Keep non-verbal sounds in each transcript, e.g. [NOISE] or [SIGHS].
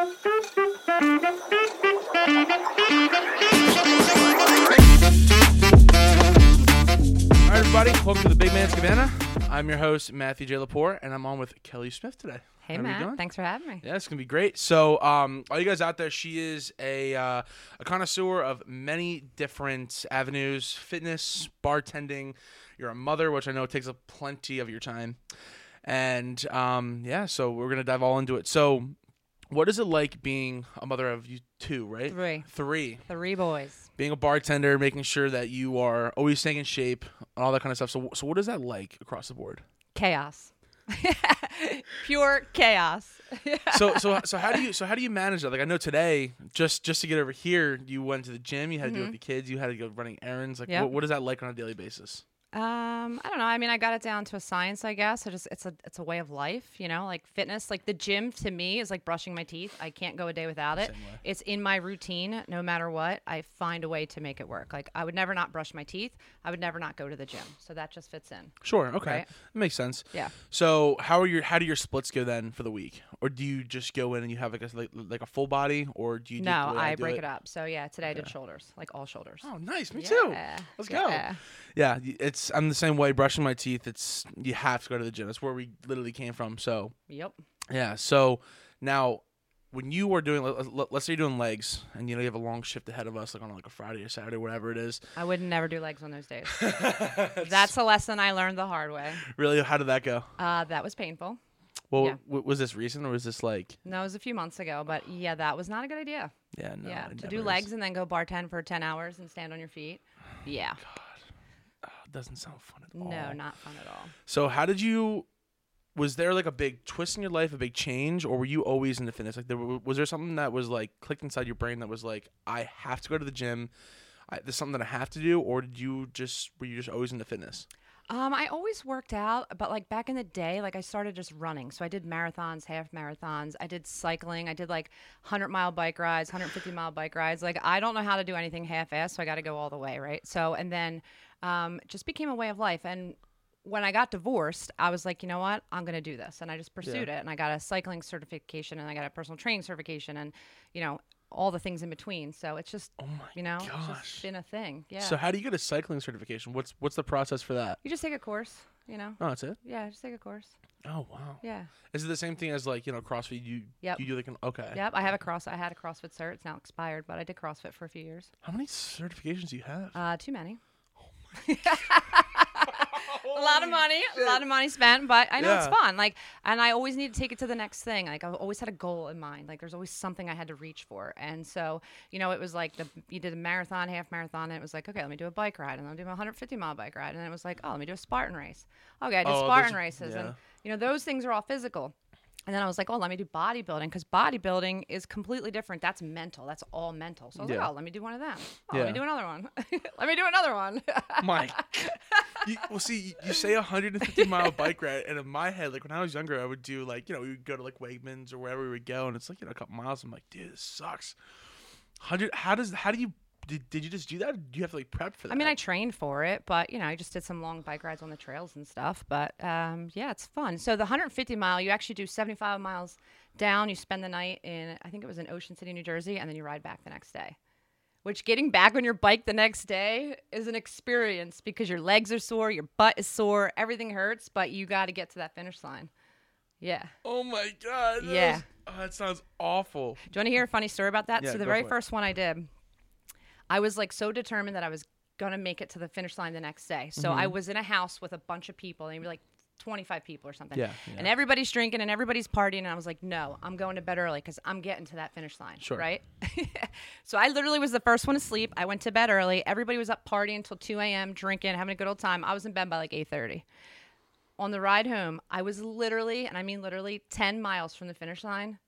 All right, everybody, welcome to the Big Manz Cabana. I'm your host Matthew J. Laporte, and I'm on with Kelly Smyth today. Hey, How Matt. Thanks for having me. Yeah, it's gonna be great. So, um, all you guys out there, she is a uh, a connoisseur of many different avenues: fitness, bartending. You're a mother, which I know takes up plenty of your time, and um, yeah. So we're gonna dive all into it. So, what is it like being a mother of you two? Right, Three. three. Three boys. Being a bartender, making sure that you are always staying in shape, and all that kind of stuff. So, so what is that like across the board? Chaos. [LAUGHS] Pure chaos. [LAUGHS] so so so how do you so how do you manage that? Like I know today, just just to get over here, you went to the gym, you had to do it mm-hmm. with the kids, you had to go running errands. Like Yep. what, what is that like on a daily basis? Um, I don't know. I mean, I got it down to a science, I guess. I just it's a it's a way of life, you know, like fitness. Like the gym to me is like brushing my teeth. I can't go a day without it. It's in my routine, no matter what. I find a way to make it work. Like I would never not brush my teeth. I would never not go to the gym. So that just fits in. Sure, okay, Right. that makes sense. Yeah. So how are your how do your splits go then for the week, or do you just go in and you have like a like, like a full body, or do you? do No, way I do break it. up. So yeah, today I did shoulders, like all shoulders. Oh, nice, me too. Yeah, Let's go. yeah. Yeah, y- it's I'm the same way. Brushing my teeth, it's you have to go to the gym. That's where we literally came from. So Yep. Yeah. So now, when you are doing, let- let- let's say you're doing legs, and you know you have a long shift ahead of us, like on like a Friday or Saturday, whatever it is. I would never do legs on those days. [LAUGHS] That's a lesson I learned the hard way. really how did that go? Uh, that was painful. Well, Yeah. w- was this recent or was this like? No, it was a few months ago, but yeah, that was not a good idea. Yeah, no. yeah, to do is. legs and then go bartend for 10 hours and stand on your feet. Yeah, it doesn't sound fun at all. no, not fun at all. So how did you? Was there like a big twist in your life, a big change, or were you always into fitness? Like, there, was there something that was like clicked inside your brain that was like, I have to go to the gym. I, there's something that I have to do, or did you just were you just always into fitness? Um, I always worked out, but like back in the day, like I started just running. So I did marathons, half marathons. I did cycling. I did like 100 mile bike rides, 150 mile bike rides. Like I don't know how to do anything half ass, so I got to go all the way, right? So, and then um, just became a way of life. And when I got divorced, I was like, you know what? I'm going to do this. And I just pursued it. And I got a cycling certification and I got a personal training certification and, you know, all the things in between. So it's just, Oh my you know, it's just been a thing. Yeah. So how do you get a cycling certification? What's what's the process for that? you just take a course, you know? Oh, that's it. Yeah, just take a course. Oh wow. Yeah. Is it the same thing as like you know CrossFit? You Yep. you do like an okay. Yep, I have a cross. I had a CrossFit cert. It's now expired, but I did CrossFit for a few years. How many certifications do you have? Uh, too many. [LAUGHS] a lot of money, a lot of money spent, but I know Yeah. it's fun. Like, and I always need to take it to the next thing. Like, I've always had a goal in mind. Like, there's always something I had to reach for. And so, you know, it was like the you did a marathon, half marathon, and it was like, okay, let me do a bike ride, and then I'll do a 150 mile bike ride, and then it was like, oh, let me do a Spartan race. Okay, I did Oh, Spartan races, yeah. and you know, those things are all physical. And then I was like, oh, let me do bodybuilding because bodybuilding is completely different. That's mental. That's all mental. So I was Yeah. like, oh, let me do one of them. Oh, Yeah. [LAUGHS] let me do another one. let me do another one. Mike. you, well, see, you, say a 150 mile bike ride, and in my head, like when I was younger, I would do like you know we would go to like Wegmans or wherever we would go, and it's like you know a couple miles. I'm like, dude, this sucks. Hundred. How does how do you did, did you just do that? Or do you have to like prep for that? I mean, I trained for it, but you know, I just did some long bike rides on the trails and stuff. But um, yeah, it's fun. So the 150 mile, you actually do 75 miles down. You spend the night in, I think it was in Ocean City, New Jersey, and then you ride back the next day. Which getting back on your bike the next day is an experience because your legs are sore, your butt is sore, everything hurts, but you got to get to that finish line. Yeah. oh my god. Yeah. is- oh, that sounds awful. Do you want to hear a funny story about that? Yeah, so the very it. first one I did, I was like so determined that I was gonna make it to the finish line the next day. So Mm-hmm. I was in a house with a bunch of people, and maybe like 25 people or something. Yeah, And everybody's drinking and everybody's partying, and I was like, no, I'm going to bed early because I'm getting to that finish line. Sure. Right. [LAUGHS] so I literally was the first one to sleep. I went to bed early. Everybody was up partying until 2 a.m., drinking, having a good old time. I was in bed by like 8:30 on the ride home, I was literally, and I mean literally, 10 miles from the finish line.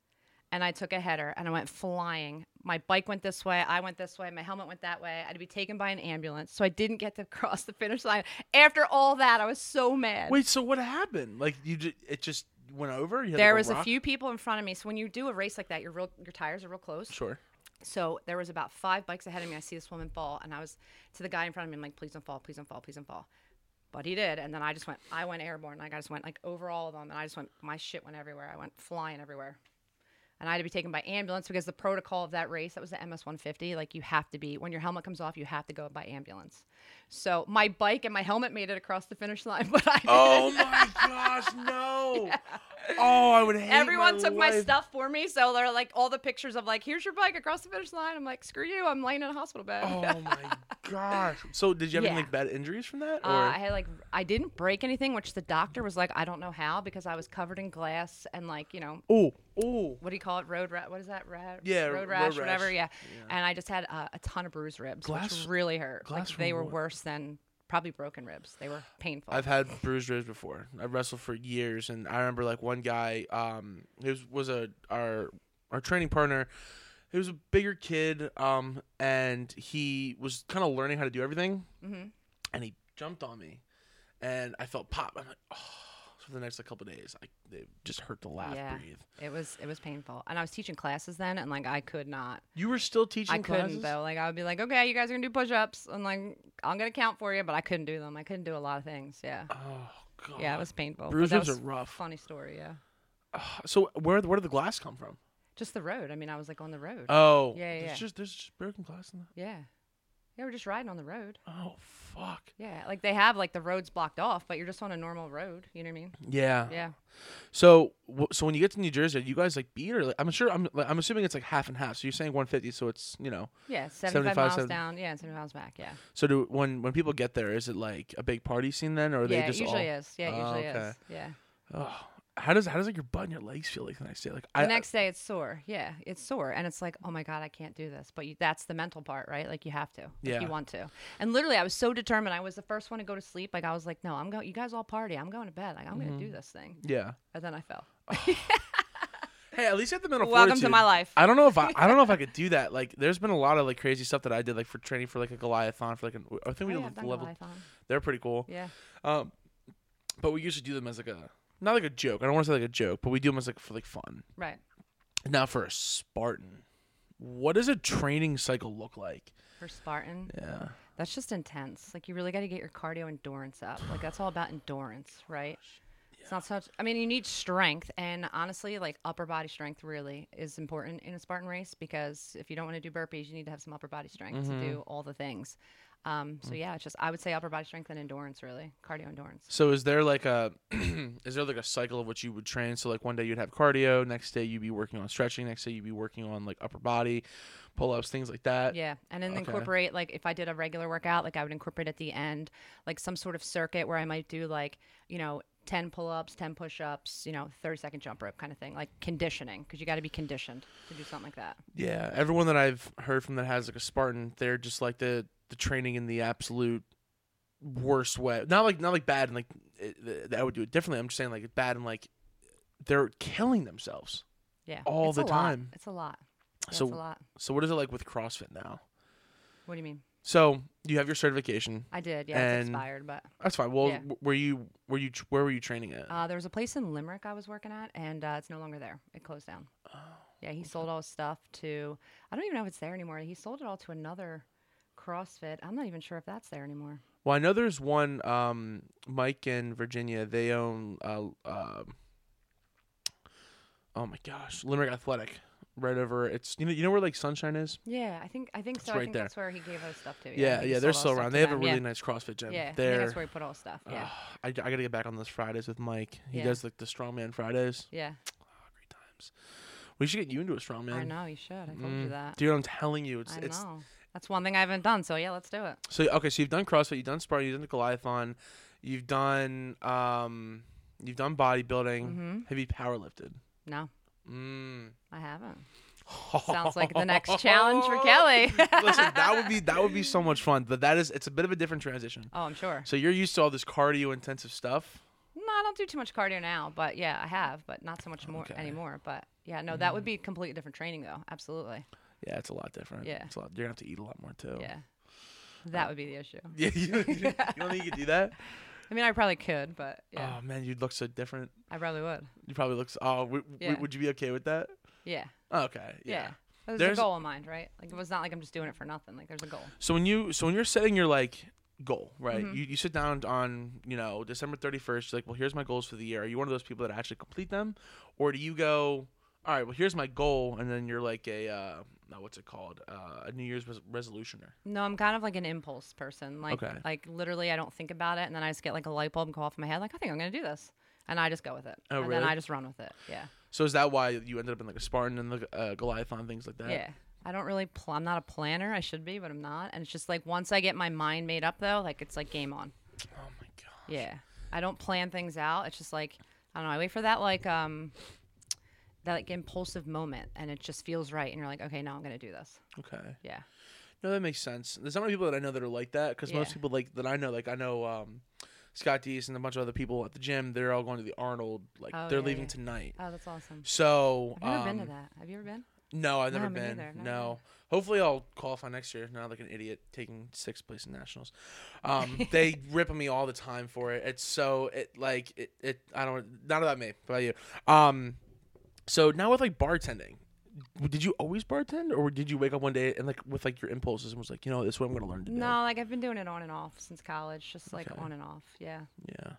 And I took a header and I went flying. My bike went this way. I went this way. My helmet went that way. I had to be taken by an ambulance. So I didn't get to [LAUGHS] cross the finish line. After all that, I was so mad. Wait, so what happened? Like you, ju- it just went over. There was a few people in front of me. So when you do a race like that, your real your tires are real close. Sure. So there was about five bikes ahead of me. I see this woman fall, and I was to the guy in front of me. I'm like, please don't fall, please don't fall, please don't fall. But he did, and then I just went. I went airborne. Like I just went like over all of them, and I just went. My shit went everywhere. I went flying everywhere. And I had to be taken by ambulance because the protocol of that race, that was the MS 150, like you have to be, when your helmet comes off, you have to go by ambulance. So my bike and my helmet made it across the finish line, [LAUGHS] but I Oh didn't. my gosh, no! [LAUGHS] Oh, I would hate. Everyone my took my stuff for me, so they're like all the pictures of like, here's your bike across the finish line. I'm like, screw you, I'm laying in a hospital bed. Oh [LAUGHS] my gosh! So, did you have any like bad injuries from that? Or Uh, I had like I didn't break anything, which the doctor was like, I don't know how because I was covered in glass and like you know oh, oh, what do you call it? Road rat? What is that? Rat? Yeah, road road rash, whatever. rash. Yeah. And I just had uh, a ton of bruised ribs, Glass- which really hurt. glass like they were what? worse than probably broken ribs. They were painful. I've had bruised ribs before. I wrestled for years, and I remember like one guy. Um, he was was a our our training partner. He was a bigger kid, um, and he was kind of learning how to do everything. Mhm. And he jumped on me, and I felt pop. I'm like, oh. For the next like, couple days, I it just hurt to laugh, Yeah. breathe. it was it was painful, and I was teaching classes then, and like I could not. You were still teaching I couldn't though. Like I would be like, okay, you guys are gonna do push-ups, and like I'm gonna count for you, but I couldn't do them. I couldn't do a lot of things. Yeah. Oh god. Yeah, it was painful. but Bruised that ribs was are rough. Funny story, yeah. [SIGHS] So where where did the glass come from? Just the road. I mean, I was like on the road. Oh, Yeah, yeah, There's yeah. just there's just broken glass in the. yeah. Yeah, we're just riding on the road. Oh fuck. Yeah, like they have like the roads blocked off, but you're just on a normal road. You know what I mean? Yeah. Yeah. So w- so when you get to New Jersey, are you guys like beat or like, I'm sure I'm like, I'm assuming it's like half and half. So you're saying 150, so it's you know. Yeah, 75, 75, miles 70. down. Yeah, and 70 miles back. Yeah. So do when when people get there, is it like a big party scene then, or are yeah, they just usually all? is. Yeah, it Oh, usually okay. is. Yeah. Oh, how does how does like your butt and your legs feel like the next day? Like The I next day it's sore. Yeah, it's sore, and it's like, oh my god, I can't do this. But you, that's the mental part, right? Like you have to, if Yeah. you want to. And literally, I was so determined. I was the first one to go to sleep. Like I was like, no, I'm going. You guys all party. I'm going to bed. Like I'm Mm-hmm. going to do this thing. yeah. And then I fell. [LAUGHS] Hey, at least you have the mental Welcome to my life. I don't know if I I don't know if I [LAUGHS] could do that. Like, there's been a lot of like crazy stuff that I did like for training for like a Goliathon for like an I think we Oh, did yeah, like, the level. Goliathon. They're pretty cool. Yeah. Um, but we usually do them as like a not like a joke. I don't want to say like a joke, but we do them as like for like fun. Right. Now for a Spartan, what does a training cycle look like? For Spartan, Yeah. that's just intense. Like you really got to get your cardio endurance up. Like that's all about endurance, right? It's not such. I mean, you need strength, and honestly, like upper body strength really is important in a Spartan race because if you don't want to do burpees, you need to have some upper body strength to mm-hmm. do all the things. Um, so yeah, it's just I would say upper body strength and endurance really, cardio endurance. So is there like a [CLEARS THROAT] is there like a cycle of what you would train? So like one day you'd have cardio, next day you'd be working on stretching, next day you'd be working on like upper body, pull ups, things like that. Yeah, and then okay. incorporate like if I did a regular workout, like I would incorporate at the end like some sort of circuit where I might do like you know ten pull-ups, ten push-ups, you know, thirty second jump rope kind of thing, like conditioning because you got to be conditioned to do something like that. Yeah, everyone that I've heard from that has like a Spartan, they're just like the the training in the absolute worst way. Not like not like bad and like it, that I would do it differently. I'm just saying like bad and like they're killing themselves. Yeah, All the a lot. time. It's a lot. Yeah, So- it's a lot. So what is it like with CrossFit now? What do you mean? So you have your certification. I did. Yeah, And- it's expired, but That's fine. Well, Yeah. were you were you where were you training at? uh, there was a place in Limerick I was working at, and uh, it's no longer there. It closed down. Oh, Yeah, he sold all his stuff to. I don't even know if it's there anymore. He sold it all to another CrossFit. I'm not even sure if that's there anymore. Well, I know there's one. Um, Mike and Virginia. They own. Uh, um oh my gosh, Limerick Athletic, right over. It's you know you know where like Sunshine is. Yeah, I think I think It's so. right I think there. that's where he gave us stuff to. Yeah, he yeah, they're still around. They have a really yeah. nice CrossFit gym. Yeah, I think that's where he put all stuff. Yeah, [SIGHS] I, I gotta get back on those Fridays with Mike. He Yeah. does like the strongman Fridays. yeah. Great times. We should get you into a strongman. I know you should. I told Mm. you that. Dude, I'm telling you, it's I it's know. That's one thing I haven't done. So yeah, let's do it. so okay. So you've done CrossFit, you've done Spartan, you've done the Goliathon, you've done um, you've done bodybuilding. hmm Have you powerlifted? No, Mm. I haven't. Sounds like the next challenge for [LAUGHS] Kelly. [LAUGHS] Listen, that would be that would be so much fun, but that is it's a bit of a different transition. Oh, I'm sure. So you're used to all this cardio intensive stuff. No, I don't do too much cardio now, but yeah, I have, but not so much more Okay. Mm. anymore. But yeah, no, that would be completely different training though. Absolutely. Yeah, it's a lot different. Yeah. it's a lot. You're gonna have to eat a lot more too. Yeah. That would be the issue. [LAUGHS] Yeah, you, you don't think you could do that? [LAUGHS] I mean, I probably could, but yeah, Oh man, you'd look so different. I probably would. You probably look. s- Oh, w- w- would you be okay with that? Yeah. Okay. Yeah. Yeah. There's, There's- a goal in mind, right? Like it was not like I'm just doing it for nothing. Like there's a goal. So when you so when you're setting your like goal, right? Mhm. You you sit down on you know December 31st. You're like, well, here's my goals for the year. Are you one of those people that actually complete them, or do you go, all right, well, here's my goal, and then you're like a uh, no, what's it called? Uh, a New Year's res- resolutioner. No, I'm kind of like an impulse person. Like, Okay. like literally, I don't think about it, and then I just get like a light bulb go off in my head. Like, I think I'm gonna do this, and I just go with it. Oh, and really? then I just run with it. Yeah, So is that why you ended up in like a Spartan and the uh, Goliathon things like that? yeah. I don't really. Pl- I'm not a planner. I should be, but I'm not. And it's just like once I get my mind made up, though, like it's like game on. Oh my god. Yeah, I don't plan things out. It's just like I don't know. I wait for that like um that like impulsive moment, and it just feels right, and you're like, okay, now I'm gonna do this. Okay. Yeah. No, that makes sense. There's not many people that I know that are like that because most people like that I know, like I know um, Scott Dees and a bunch of other people at the gym. They're all going to the Arnold. Like Oh, they're yeah, leaving yeah. tonight. Oh, that's awesome. So I've never been um, to that. Have you ever been? No, I've never me been. neither, never No. Hopefully, I'll qualify next year. Not like an idiot taking sixth place in nationals. Um, they [LAUGHS] rip on me all the time for it. It's so it like it. it I don't. Not about me, but about you. Um, so now with like bartending, did you always bartend, or did you wake up one day and like with like your impulses and was like, you know, this is what I'm gonna learn to do? No, like I've been doing it on and off since college, just like Okay. on and off. Yeah. Yeah.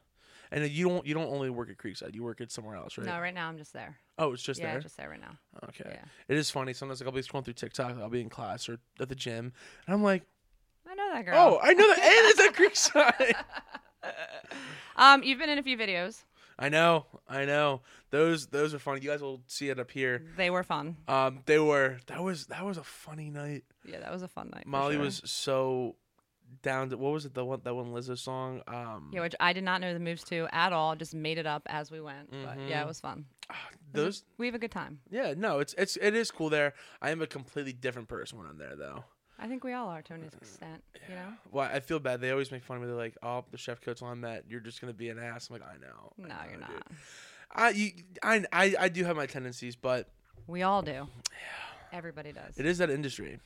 And you don't you don't only work at Creekside. You work at somewhere else, right? No, right now I'm just there. Oh, it's just yeah, there. just there right now. okay. Yeah. It is funny. Sometimes like I'll be scrolling through TikTok. I'll be in class or at the gym, and I'm like, I know that girl. oh, I know that. and it's at [LAUGHS] Creekside. [LAUGHS] Um, you've been in a few videos. I know, I know. Those those are funny. You guys will see it up here. They were fun. Um, they were that was that was a funny night. Yeah, that was a fun night. Molly sure. was so down to what was it the one that one Lizzo song? Um, Yeah, which I did not know the moves to at all. Just made it up as we went. But yeah, it was fun. ah, It was a- those we have a good time. yeah no it's it's it is cool there. I am a completely different person when I'm there though. I think we all are to an uh, extent. You know. Well, I feel bad. They always make fun of me. They're like, "Oh, the chef coach on that. You're just gonna be an ass." I'm like, "I know." I No, know, you're dude." not. I, you, I, I, I do have my tendencies, but We all do. Yeah. Everybody does. it is that industry.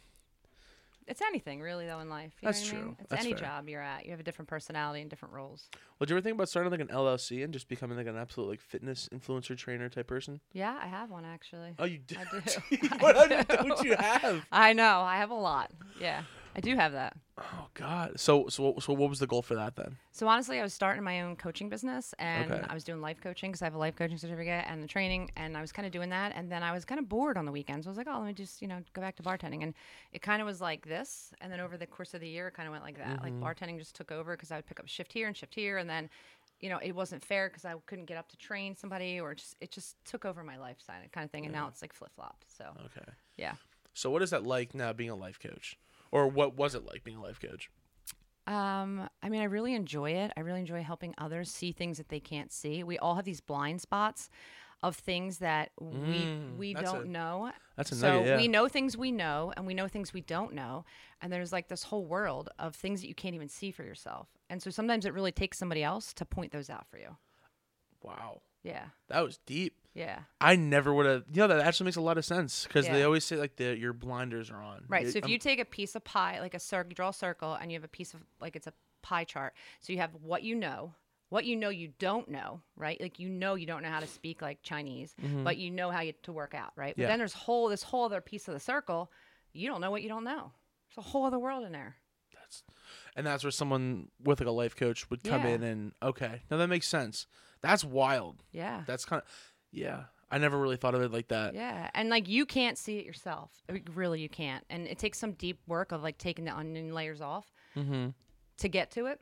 It's anything really though in life. You That's know what I true. mean? It's That's any fair. job you're at. You have a different personality and different roles. Well, did you ever think about starting like an LLC and just becoming like an absolute like fitness influencer trainer type person? Yeah, I have one actually. Oh, you [LAUGHS] do. [LAUGHS] I do. what I [LAUGHS] other don't you have? I know. I have a lot. Yeah, I do have that. Oh God. So so so what was the goal for that then? So honestly, I was starting my own coaching business, and Okay. I was doing life coaching because I have a life coaching certificate and the training, and I was kind of doing that. And then I was kind of bored on the weekends. I was like, oh, let me just you know go back to bartending, and it kind of was like this. And then over the course of the year, it kind of went like that. Like mm-hmm. bartending just took over because I would pick up shift here and shift here, and then. You know, it wasn't fair because I couldn't get up to train somebody, or just it just took over my lifestyle kind of thing, and now mm. it's like flip flopped. So Okay. yeah, So what is that like now being a life coach, or what was it like being a life coach? Um, I mean, I really enjoy it. I really enjoy helping others see things that they can't see. We all have these blind spots of things that we Mm, we that's don't a- know. That's a so nugget. Yeah. we know things we know, and we know things we don't know. And there's like this whole world of things that you can't even see for yourself. And so sometimes it really takes somebody else to point those out for you. wow. Yeah, That was deep. Yeah. I never would have. You know, that actually makes a lot of sense because they always say like the your blinders are on. Right. It- So if I'm- you take a piece of pie, like a circle, draw a circle, and you have a piece of like it's a pie chart. So you have what you know, what you know you don't know, right? Like you know you don't know how to speak like Chinese, but you know how you, to work out, right? But Mm-hmm. Yeah. then there's whole this whole other piece of the circle. You don't know what you don't know. There's a whole other world in there. That's and that's where someone with like a life coach would come Yeah. in and okay, now that makes sense. That's wild. Yeah. That's kind of yeah. I never really thought of it like that. Yeah, and like you can't see it yourself. I mean, really, you can't. And it takes some deep work of like taking the onion layers off Mm-hmm. to get to it.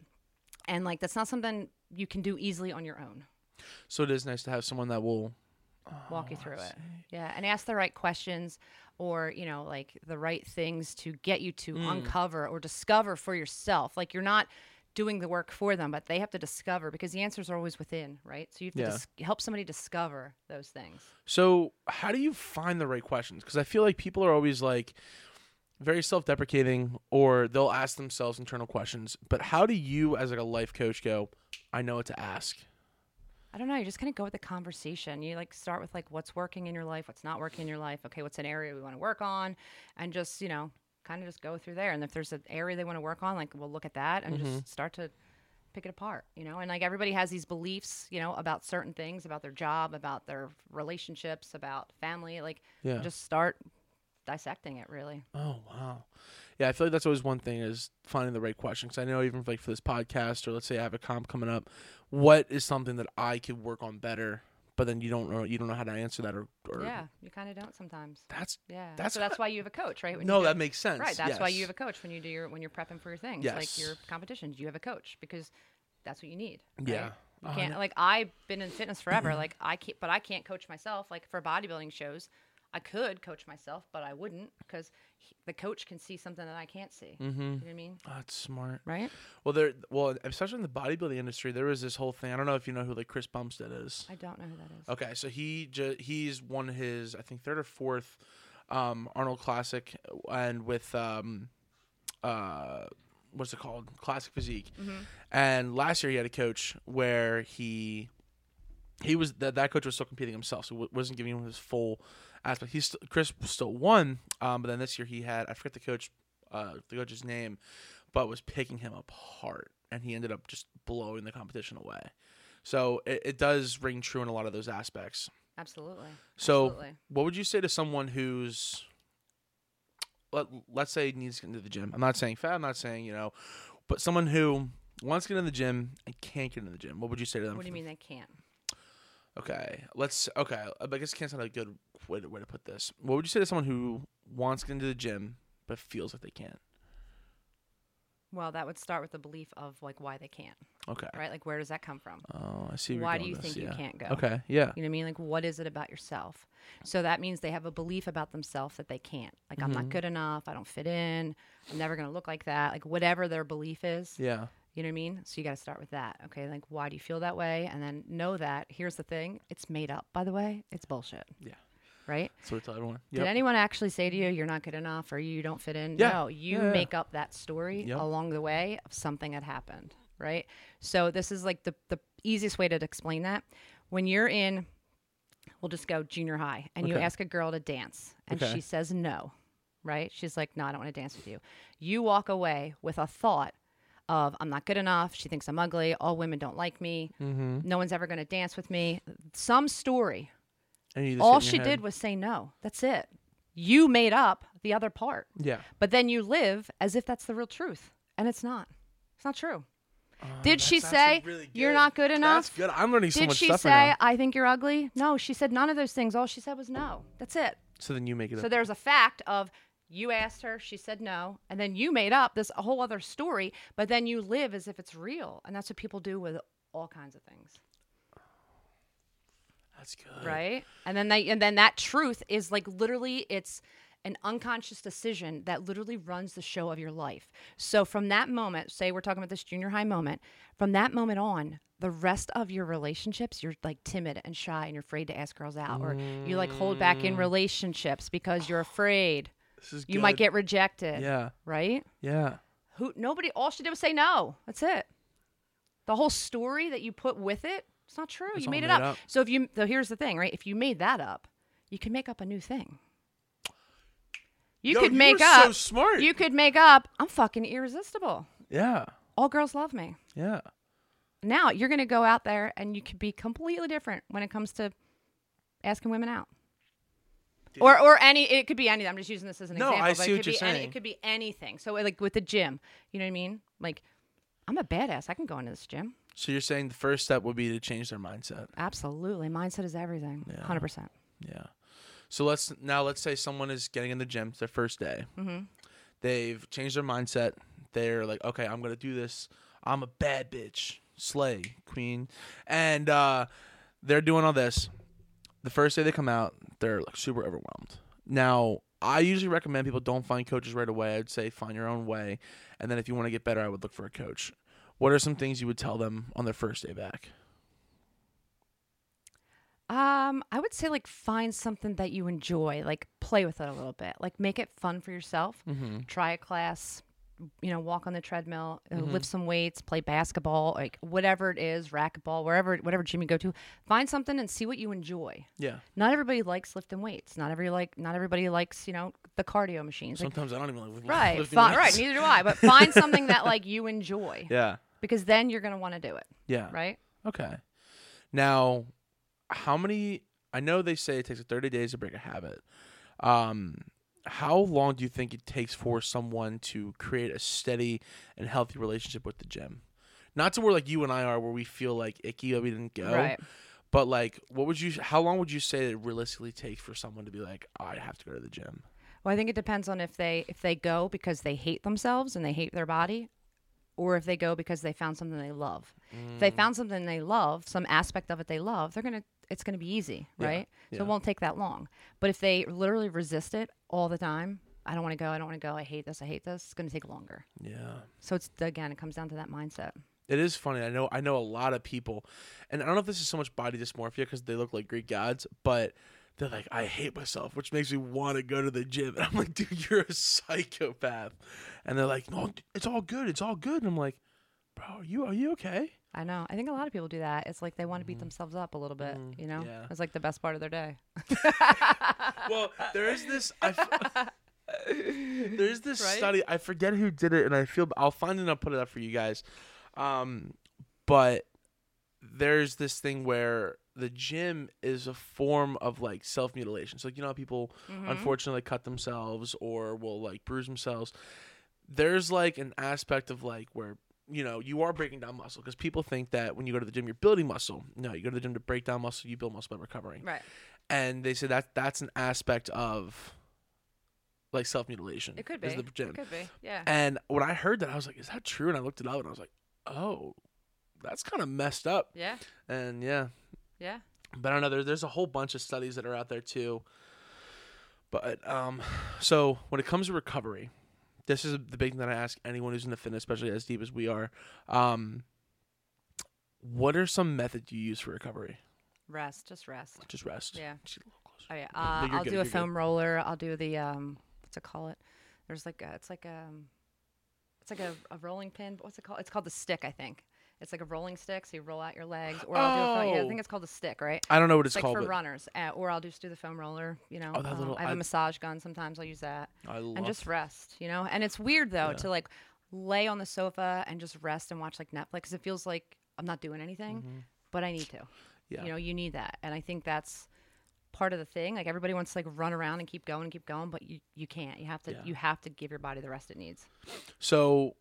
And like that's not something you can do easily on your own. So it is nice to have someone that will walk you through it. Yeah, and ask the right questions or, you know, like the right things to get you to uncover or discover for yourself. Like you're not doing the work for them, but they have to discover because the answers are always within, right? So you have to Yeah. dis- help somebody discover those things. So, how do you find the right questions? Because I feel like people are always like very self-deprecating, or they'll ask themselves internal questions. But how do you, as like a life coach, go? I know what to ask. I don't know. You just kind of go with the conversation. You like start with like what's working in your life, what's not working in your life. Okay, what's an area we want to work on, and just you know, kind of just go through there. And if there's an area they want to work on, like we'll look at that and just mm-hmm. start to pick it apart. You know, and like everybody has these beliefs, you know, about certain things, about their job, about their relationships, about family. Like Yeah. just start dissecting it. Really. Oh wow. Yeah, I feel like that's always one thing is finding the right question. Because I know even like for this podcast, or let's say I have a comp coming up, what is something that I could work on better but then you don't know you don't know how to answer that or, or Yeah, you kind of don't sometimes. that's Yeah. That's so that's why you have a coach, right? When no do- that makes sense Right. That's why you have a coach when you do your when you're prepping for your things, Yes. like your competitions. You have a coach because that's what you need. right? Yeah. You can't hundred- like I've been in fitness forever. like I can't, but I can't coach myself. Like for bodybuilding shows, I could coach myself, but I wouldn't because the coach can see something that I can't see. mm-hmm. You know what I mean? Oh, that's smart Right? well there well especially in the bodybuilding industry there was this whole thing I don't know if you know who like Chris Bumstead is I don't know who that is. Okay, so he ju- he's won his I think third or fourth um, Arnold Classic, and with um, uh, what's it called, Classic Physique. And last year he had a coach where he he was that that coach was still competing himself, so w- wasn't giving him his full aspect. He's st- Chris still won, um, but then this year he had I forget the coach uh, the coach's name, but was picking him apart, and he ended up just blowing the competition away. So it, it does ring true in a lot of those aspects. Absolutely. So, Absolutely. what would you say to someone who's, let, let's say, needs to get into the gym? I'm not saying fat, I'm not saying, you know, but someone who wants to get in the gym and can't get in the gym. What would you say to them? What do you mean they can't? Okay, let's, okay, I guess can't sound a good way to, way to put this. What would you say to someone who wants to get into the gym but feels like they can't? Well, that would start with the belief of like why they can't, Okay. right? Like where does that come from? Oh, I see. Why do you this, think you can't go? Okay, yeah. You know what I mean? Like, what is it about yourself? So that means they have a belief about themselves that they can't. Like, I'm Mm-hmm. not good enough. I don't fit in. I'm never going to look like that. Like, whatever their belief is. Yeah. You know what I mean? So you got to start with that. Okay. Like, why do you feel that way? And then know that. Here's the thing it's made up, by the way. It's bullshit. Yeah. Right? So tell everyone. Did anyone actually say to you, you're not good enough or you don't fit in? Yeah. No, you Yeah, make up that story Yep. along the way of something that happened, right? So this is like the, the easiest way to explain that. When you're in, we'll just go junior high, and you ask a girl to dance, and Okay. she says no, right? She's like, no, I don't want to dance with you. You walk away with a thought of, I'm not good enough. She thinks I'm ugly. All women don't like me. Mm-hmm. No one's ever going to dance with me. Some story all she did was say no. That's it. You made up the other part, Yeah. but then you live as if that's the real truth, and it's not. It's not true. did she that's say really you're not good That's enough? good. I'm learning so Did much she say now. I think you're ugly? No, she said none of those things. All she said was no. That's it. So then you make it So up. there's a fact of you asked her, she said no, and then you made up this a whole other story, but then you live as if it's real, and that's what people do with all kinds of things. That's good. right and then they and then that truth is like literally it's an unconscious decision that literally runs the show of your life so from that moment say we're talking about this junior high moment from that moment on the rest of your relationships you're like timid and shy and you're afraid to ask girls out or you like hold back in mm. relationships because you're afraid This is you might get rejected Yeah. right Yeah. who nobody all she did was say no that's it the whole story that you put with it it's not true It's you made it up. up. so if you so here's the thing right if you made that up you can make up a new thing you Yo, could you make up so smart. you could make up i'm fucking irresistible Yeah. all girls love me Yeah. now you're going to go out there and you could be completely different when it comes to asking women out or or any it could be any. i'm just using this as an No, example I but see it what could you're be any, saying. it could be anything so like with the gym you know what i mean like i'm a badass i can go into this gym So you're saying the first step would be to change their mindset. absolutely mindset is everything Yeah. 100% Yeah. So let's now let's say someone is getting in the gym it's their first day. Mhm. They've changed their mindset. They're like, okay, I'm gonna do this. I'm a bad bitch, slay queen, and uh, they're doing all this. The first day they come out, they're like super overwhelmed. Now, I usually recommend people don't find coaches right away. I'd say find your own way, and then if you want to get better, I would look for a coach. What are some things you would tell them on their first day back? Um, I would say like find something that you enjoy, like play with it a little bit, like make it fun for yourself. Mm-hmm. Try a class, you know, walk on the treadmill, uh, Mhm. lift some weights, play basketball, like whatever it is, racquetball, wherever, whatever gym you go to. Find something and see what you enjoy. Yeah. Not everybody likes lifting weights. Not every like, not everybody likes, you know, the cardio machines. Like, Sometimes I don't even like lifting- right, [LAUGHS] lifting fi- right. Neither do I. But find [LAUGHS] something that like you enjoy, Yeah. because then you're gonna want to do it, Yeah. right? Okay. Now, how many? I know they say it takes 30 days to break a habit. Um, how long do you think it takes for someone to create a steady and healthy relationship with the gym? Not to where like you and I are, where we feel like icky that we didn't go, Right. But like, what would you? How long would you say it realistically takes for someone to be like, oh, I have to go to the gym? Well, I think it depends on if they if they go because they hate themselves and they hate their body, or if they go because they found something they love. If they mm. found something they love, some aspect of it they love, they're gonna it's gonna be easy, Yeah, right? So yeah. it won't take that long. But if they literally resist it all the time, I don't want to go, I don't want to go, I hate this, I hate this, it's gonna take longer. Yeah. So it's again, it comes down to that mindset. It is funny. I know. I know a lot of people, and I don't know if this is so much body dysmorphia because they look like Greek gods, but they're like, I hate myself, which makes me want to go to the gym. And I'm like, dude, you're a [LAUGHS] psychopath. And they're like, no, it's all good. It's all good. And I'm like, bro, are you are you okay? I know. I think a lot of people do that. It's like they want to beat themselves up a little bit, Mm, you know? yeah. It's like the best part of their day. [LAUGHS] Well, [LAUGHS] there is this. I f- [LAUGHS] there's this Right? study. I forget who did it, and I feel I'll find it and I'll put it up for you guys. Um, but there's this thing where the gym is a form of like self mutilation. So like you know how people Mm-hmm. unfortunately cut themselves or will like bruise themselves. There's like an aspect of like where you know you are breaking down muscle because people think that when you go to the gym you're building muscle. No, you go to the gym to break down muscle. You build muscle by recovering Right. and they say that that's an aspect of like self mutilation. It could be. Is the gym. It could be. Yeah. And when I heard that, I was like, "Is that true?" And I looked it up, and I was like, "Oh, that's kind of messed up." Yeah. And yeah, Yeah. but I don't know. There, there's a whole bunch of studies that are out there too. But um, so when it comes to recovery, this is the big thing that I ask anyone who's in the fitness, especially as deep as we are. Um, what are some methods you use for recovery? Rest. Just rest. Just rest. Yeah. Just get a little closer. Oh yeah. Uh, I'll good, do a good. foam roller. I'll do the um, what's it call it? There's like a, it's like a, it's like a, a rolling pin. But What's it called? It's called the stick, I think. It's like a rolling stick, so you roll out your legs. Or I'll do a foam, yeah, I Oh. think it's called a stick, right? I don't know what it's, called. It's like called. for but runners. Uh, or I'll just do the foam roller. You know, Oh, that Um, little- I have a I- massage gun. Sometimes I'll use that I love and just rest. You know, and it's weird though to like lay on the sofa and just rest and watch like Netflix. 'cause it feels like I'm not doing anything, Mhm. but I need to. Yeah. You know, you need that, and I think that's part of the thing. Like everybody wants to like run around and keep going and keep going, but you you can't. You have to Yeah. you have to give your body the rest it needs. So,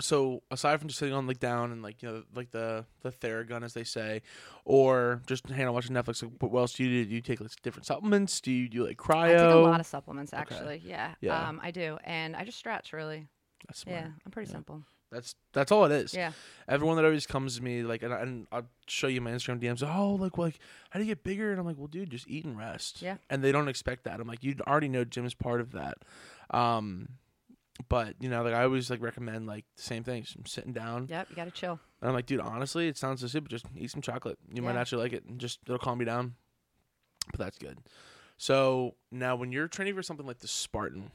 so aside from just sitting on like down and like you know like the the Theragun as they say, or just hanging out watching Netflix, like, what else do you do? Do you take like different supplements? Do you do like cryo? I take a lot of supplements Okay. actually. Yeah. Yeah. Um, I do, and I just stretch really. That's smart. Yeah, I'm pretty Yeah. simple. That's that's all it is. Yeah. Everyone that always comes to me like, and, I, and I'll show you my Instagram DMs. Oh, like like how do you get bigger? And I'm like, well, dude, just eat and rest. Yeah. And they don't expect that. I'm like, you already know gym is part of that. Um, but you know, like I always like recommend like the same things. I'm sitting down. Yep. You got to chill. And I'm like, dude, honestly, it sounds so stupid. Just eat some chocolate. You might actually like it, and just it'll calm you down. But that's good. So now, when you're training for something like the Spartan,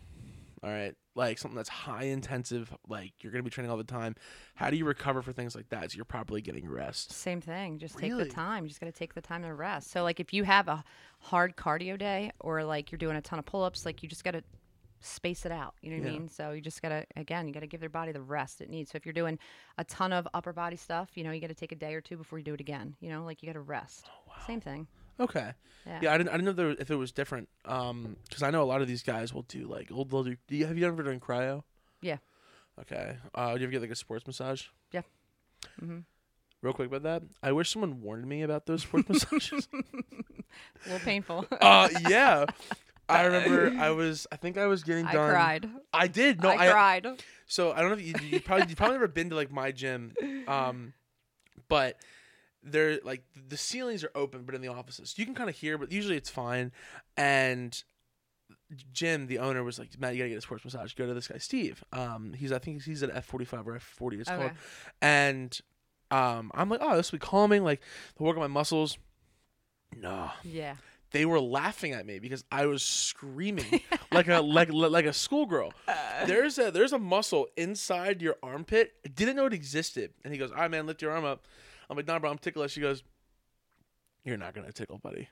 all right, like something that's high intensive, like you're gonna be training all the time. How do you recover for things like that? So you're properly getting rest. Same thing. Just take the time. You just got to take the time to rest. So like if you have a hard cardio day or like you're doing a ton of pull-ups, like you just got to space it out. You know what I mean? So you just got to again, you got to give their body the rest it needs. So if you're doing a ton of upper body stuff, you know, you got to take a day or two before you do it again. You know, like you got to rest. Same thing. Okay. Yeah. Yeah, I didn't. I didn't know there, if it was different. Um, because I know a lot of these guys will do like old. They'll do. do you, have you ever done cryo? Yeah. Okay. Uh, do you ever get like a sports massage? Yeah. Mm-hmm. Real quick about that, I wish someone warned me about those sports [LAUGHS] massages. A little painful. uh, yeah. I remember [LAUGHS] I was. I think I was getting I done. cried. I did. No, I, I. cried. So I don't know if you, you probably you probably never been to like my gym, um, but they're like the ceilings are open, but in the offices you can kind of hear, but usually it's fine. And Jim, the owner, was like, "Matt, you gotta get a sports massage. Go to this guy, Steve. Um, he's I think he's at F forty five or F forty. It's Okay. called." And um, I'm like, "Oh, this will be calming. Like, the work on my muscles." No, Yeah. They were laughing at me because I was screaming [LAUGHS] like a like like a schoolgirl. [LAUGHS] Uh. There's a there's a muscle inside your armpit. I didn't know it existed. And he goes, "All right, man, lift your arm up." I'm like, "Nah, bro, I'm ticklish." She goes, "You're not gonna tickle, buddy."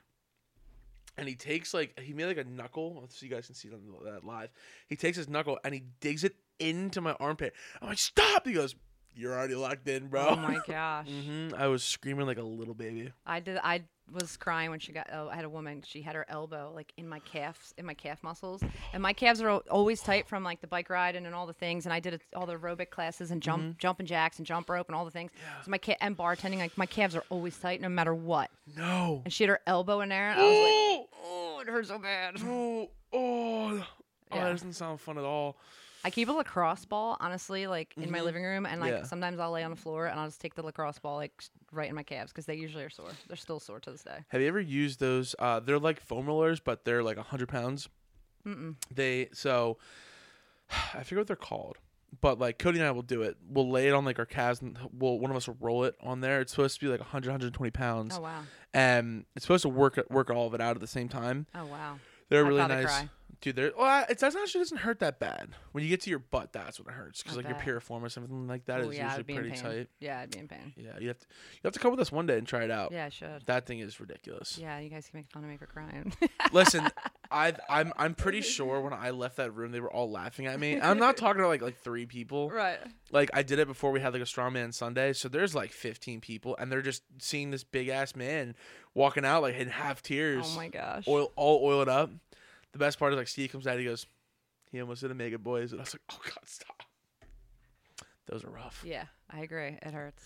And he takes like he made like a knuckle, so you guys can see it on that live. He takes his knuckle and he digs it into my armpit. I'm like, "Stop!" He goes, You're already locked in, bro. Oh my [LAUGHS] gosh. hmm I was screaming like a little baby. I did. I was crying when she got. Oh, I had a woman. She had her elbow like in my calves, in my calf muscles, and my calves are always tight from like the bike ride and, and all the things. And I did it, all the aerobic classes and jump, jumping jacks and jump rope and all the things. Yeah. So my ca- and bartending, like my calves are always tight no matter what. No. And she had her elbow in there, and I was like, oh, it hurt so bad. Oh, oh, oh, Yeah. that doesn't sound fun at all. I keep a lacrosse ball, honestly, like in my living room, and like Yeah. sometimes I'll lay on the floor and I'll just take the lacrosse ball like s- right in my calves because they usually are sore. They're still sore to this day. Have you ever used those? Uh, they're like foam rollers, but they're like hundred pounds. Mm-mm. They so [SIGHS] I forget what they're called, but like Cody and I will do it. We'll lay it on like our calves, and we'll one of us will roll it on there. It's supposed to be like 100, 120 pounds, Oh wow. and it's supposed to work work all of it out at the same time. Oh wow. They're I'd really probably nice. cry. Dude, they're well. It doesn't actually doesn't hurt that bad. When you get to your butt, that's when it hurts because I like your bet. piriformis, everything like that is Oh, yeah, usually I'd be in pretty pain. tight. Yeah, I'd be in pain. Yeah, you have to you have to come with us one day and try it out. Yeah, I should. That thing is ridiculous. Yeah, you guys can make fun of me for crying. [LAUGHS] Listen, [LAUGHS] I I'm I'm pretty sure when I left that room, they were all laughing at me. I'm not talking about like like three people. right. Like I did it before we had like a strongman Sunday, so there's like 15 people, and they're just seeing this big ass man walking out like in half tears, Oh my gosh. oil all oiled up. The best part is like Steve comes out, and he goes, he almost did a mega boys, and I was like, oh god, stop. Those are rough. Yeah, I agree. It hurts.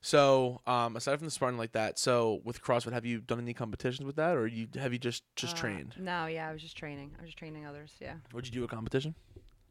So, um, aside from the Spartan like that, so with CrossFit, have you done any competitions with that, or you have you just just Uh, trained? No, yeah, I was just training. I was just training others. Yeah. Would you do a competition?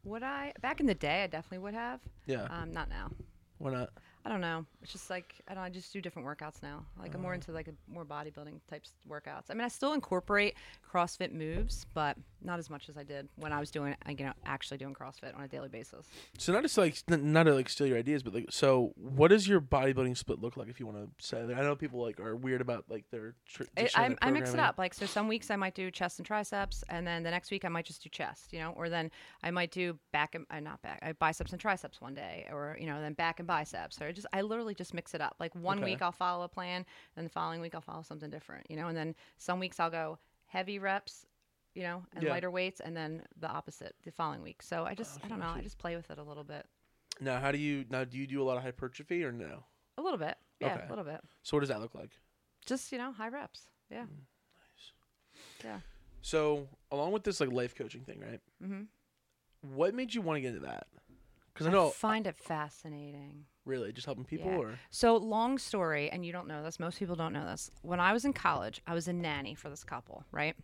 Would I? Back in the day, I definitely would have. Yeah. Um, not now. Why not? I don't know. It's just like I don't. I just do different workouts now. Like I'm more Oh. into like a more bodybuilding types workouts. I mean, I still incorporate CrossFit moves, but not as much as I did when I was doing, you know, actually doing CrossFit on a daily basis. So not just like n- not to like steal your ideas, but like so, what does your bodybuilding split look like if you want to say? Like, I know people like are weird about like their. Tr- I, I, I mix it up. Like so, some weeks I might do chest and triceps, and then the next week I might just do chest. You know, or then I might do back and uh, not back, uh, biceps and triceps one day, or you know, then back and biceps. Or just I literally just mix it up. Like one Okay. week I'll follow a plan, and the following week I'll follow something different. You know, and then some weeks I'll go heavy reps, you know, and Yeah. lighter weights, and then the opposite the following week. So I just I don't know. I just play with it a little bit, Now, how do you now? Do you do a lot of hypertrophy or no? a little bit, yeah, Okay. a little bit. So what does that look like? Just you know, high reps. Yeah. Mm, nice. Yeah. So along with this like life coaching thing, right? Mm-hmm. What made you want to get into that? Because I I know find it fascinating. Really just helping people, Yeah. or So, long story, and you don't know this, most people don't know this. When I was in college, I was a nanny for this couple, right?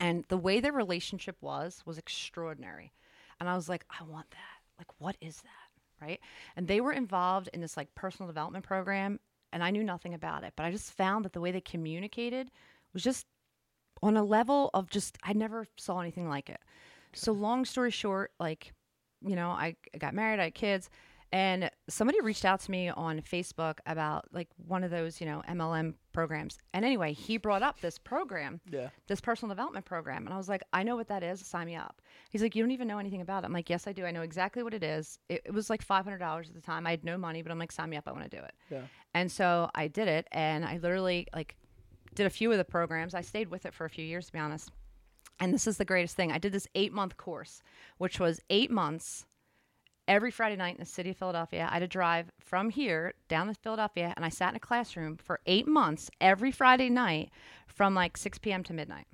And the way their relationship was, was extraordinary. And I was like, I want that. Like, what is that? Right? And they were involved in this like personal development program, and I knew nothing about it. But I just found that the way they communicated was just on a level of just, I never saw anything like it. So, long story short, like, you know, I I got married, I had kids, and somebody reached out to me on Facebook about like one of those, you know, MLM programs. And anyway, he brought up this program, yeah, this personal development program. And I was like, I know what that is. Sign me up. He's like, You don't even know anything about it. I'm like, Yes, I do. I know exactly what it is. It, it was like $500 at the time. I had no money, but I'm like, Sign me up. I want to do it. yeah. And so I did it. And I literally like did a few of the programs. I stayed with it for a few years, to be honest. And this is the greatest thing. I did this eight month course, which was eight months every Friday night in the city of Philadelphia. I had to drive from here down to Philadelphia, and I sat in a classroom for eight months every Friday night from like 6 p.m. to midnight.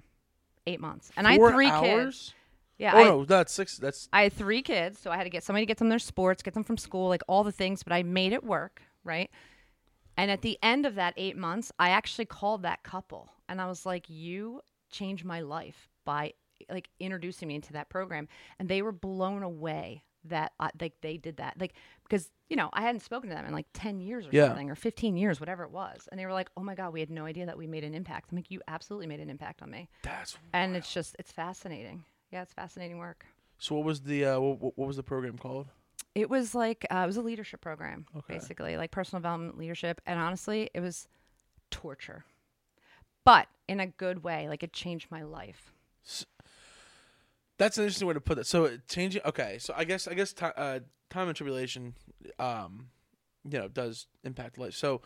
Eight months. And I had three hours? kids. Yeah. Oh I, no, that's six. That's I had three kids, so I had to get somebody to get them their sports, get them from school, like all the things, but I made it work, right? And at the end of that eight months, I actually called that couple and I was like, You changed my life by like introducing me into that program. And they were blown away that I, like they did that. Like, because, you know, I hadn't spoken to them in like 10 years or Yeah. something or 15 years, whatever it was. And they were like, Oh my God, we had no idea that we made an impact. I'm like, You absolutely made an impact on me. that's. And it's just, it's fascinating. Yeah, it's fascinating work. So what was the uh, what, what was the program called? It was like uh, it was a leadership program, Okay. basically, like personal development leadership. And honestly, it was torture, but in a good way. Like it changed my life. That's an interesting way to put it. So changing. Okay, so I guess I guess ti uh, time and tribulation, um, you know, does impact life. So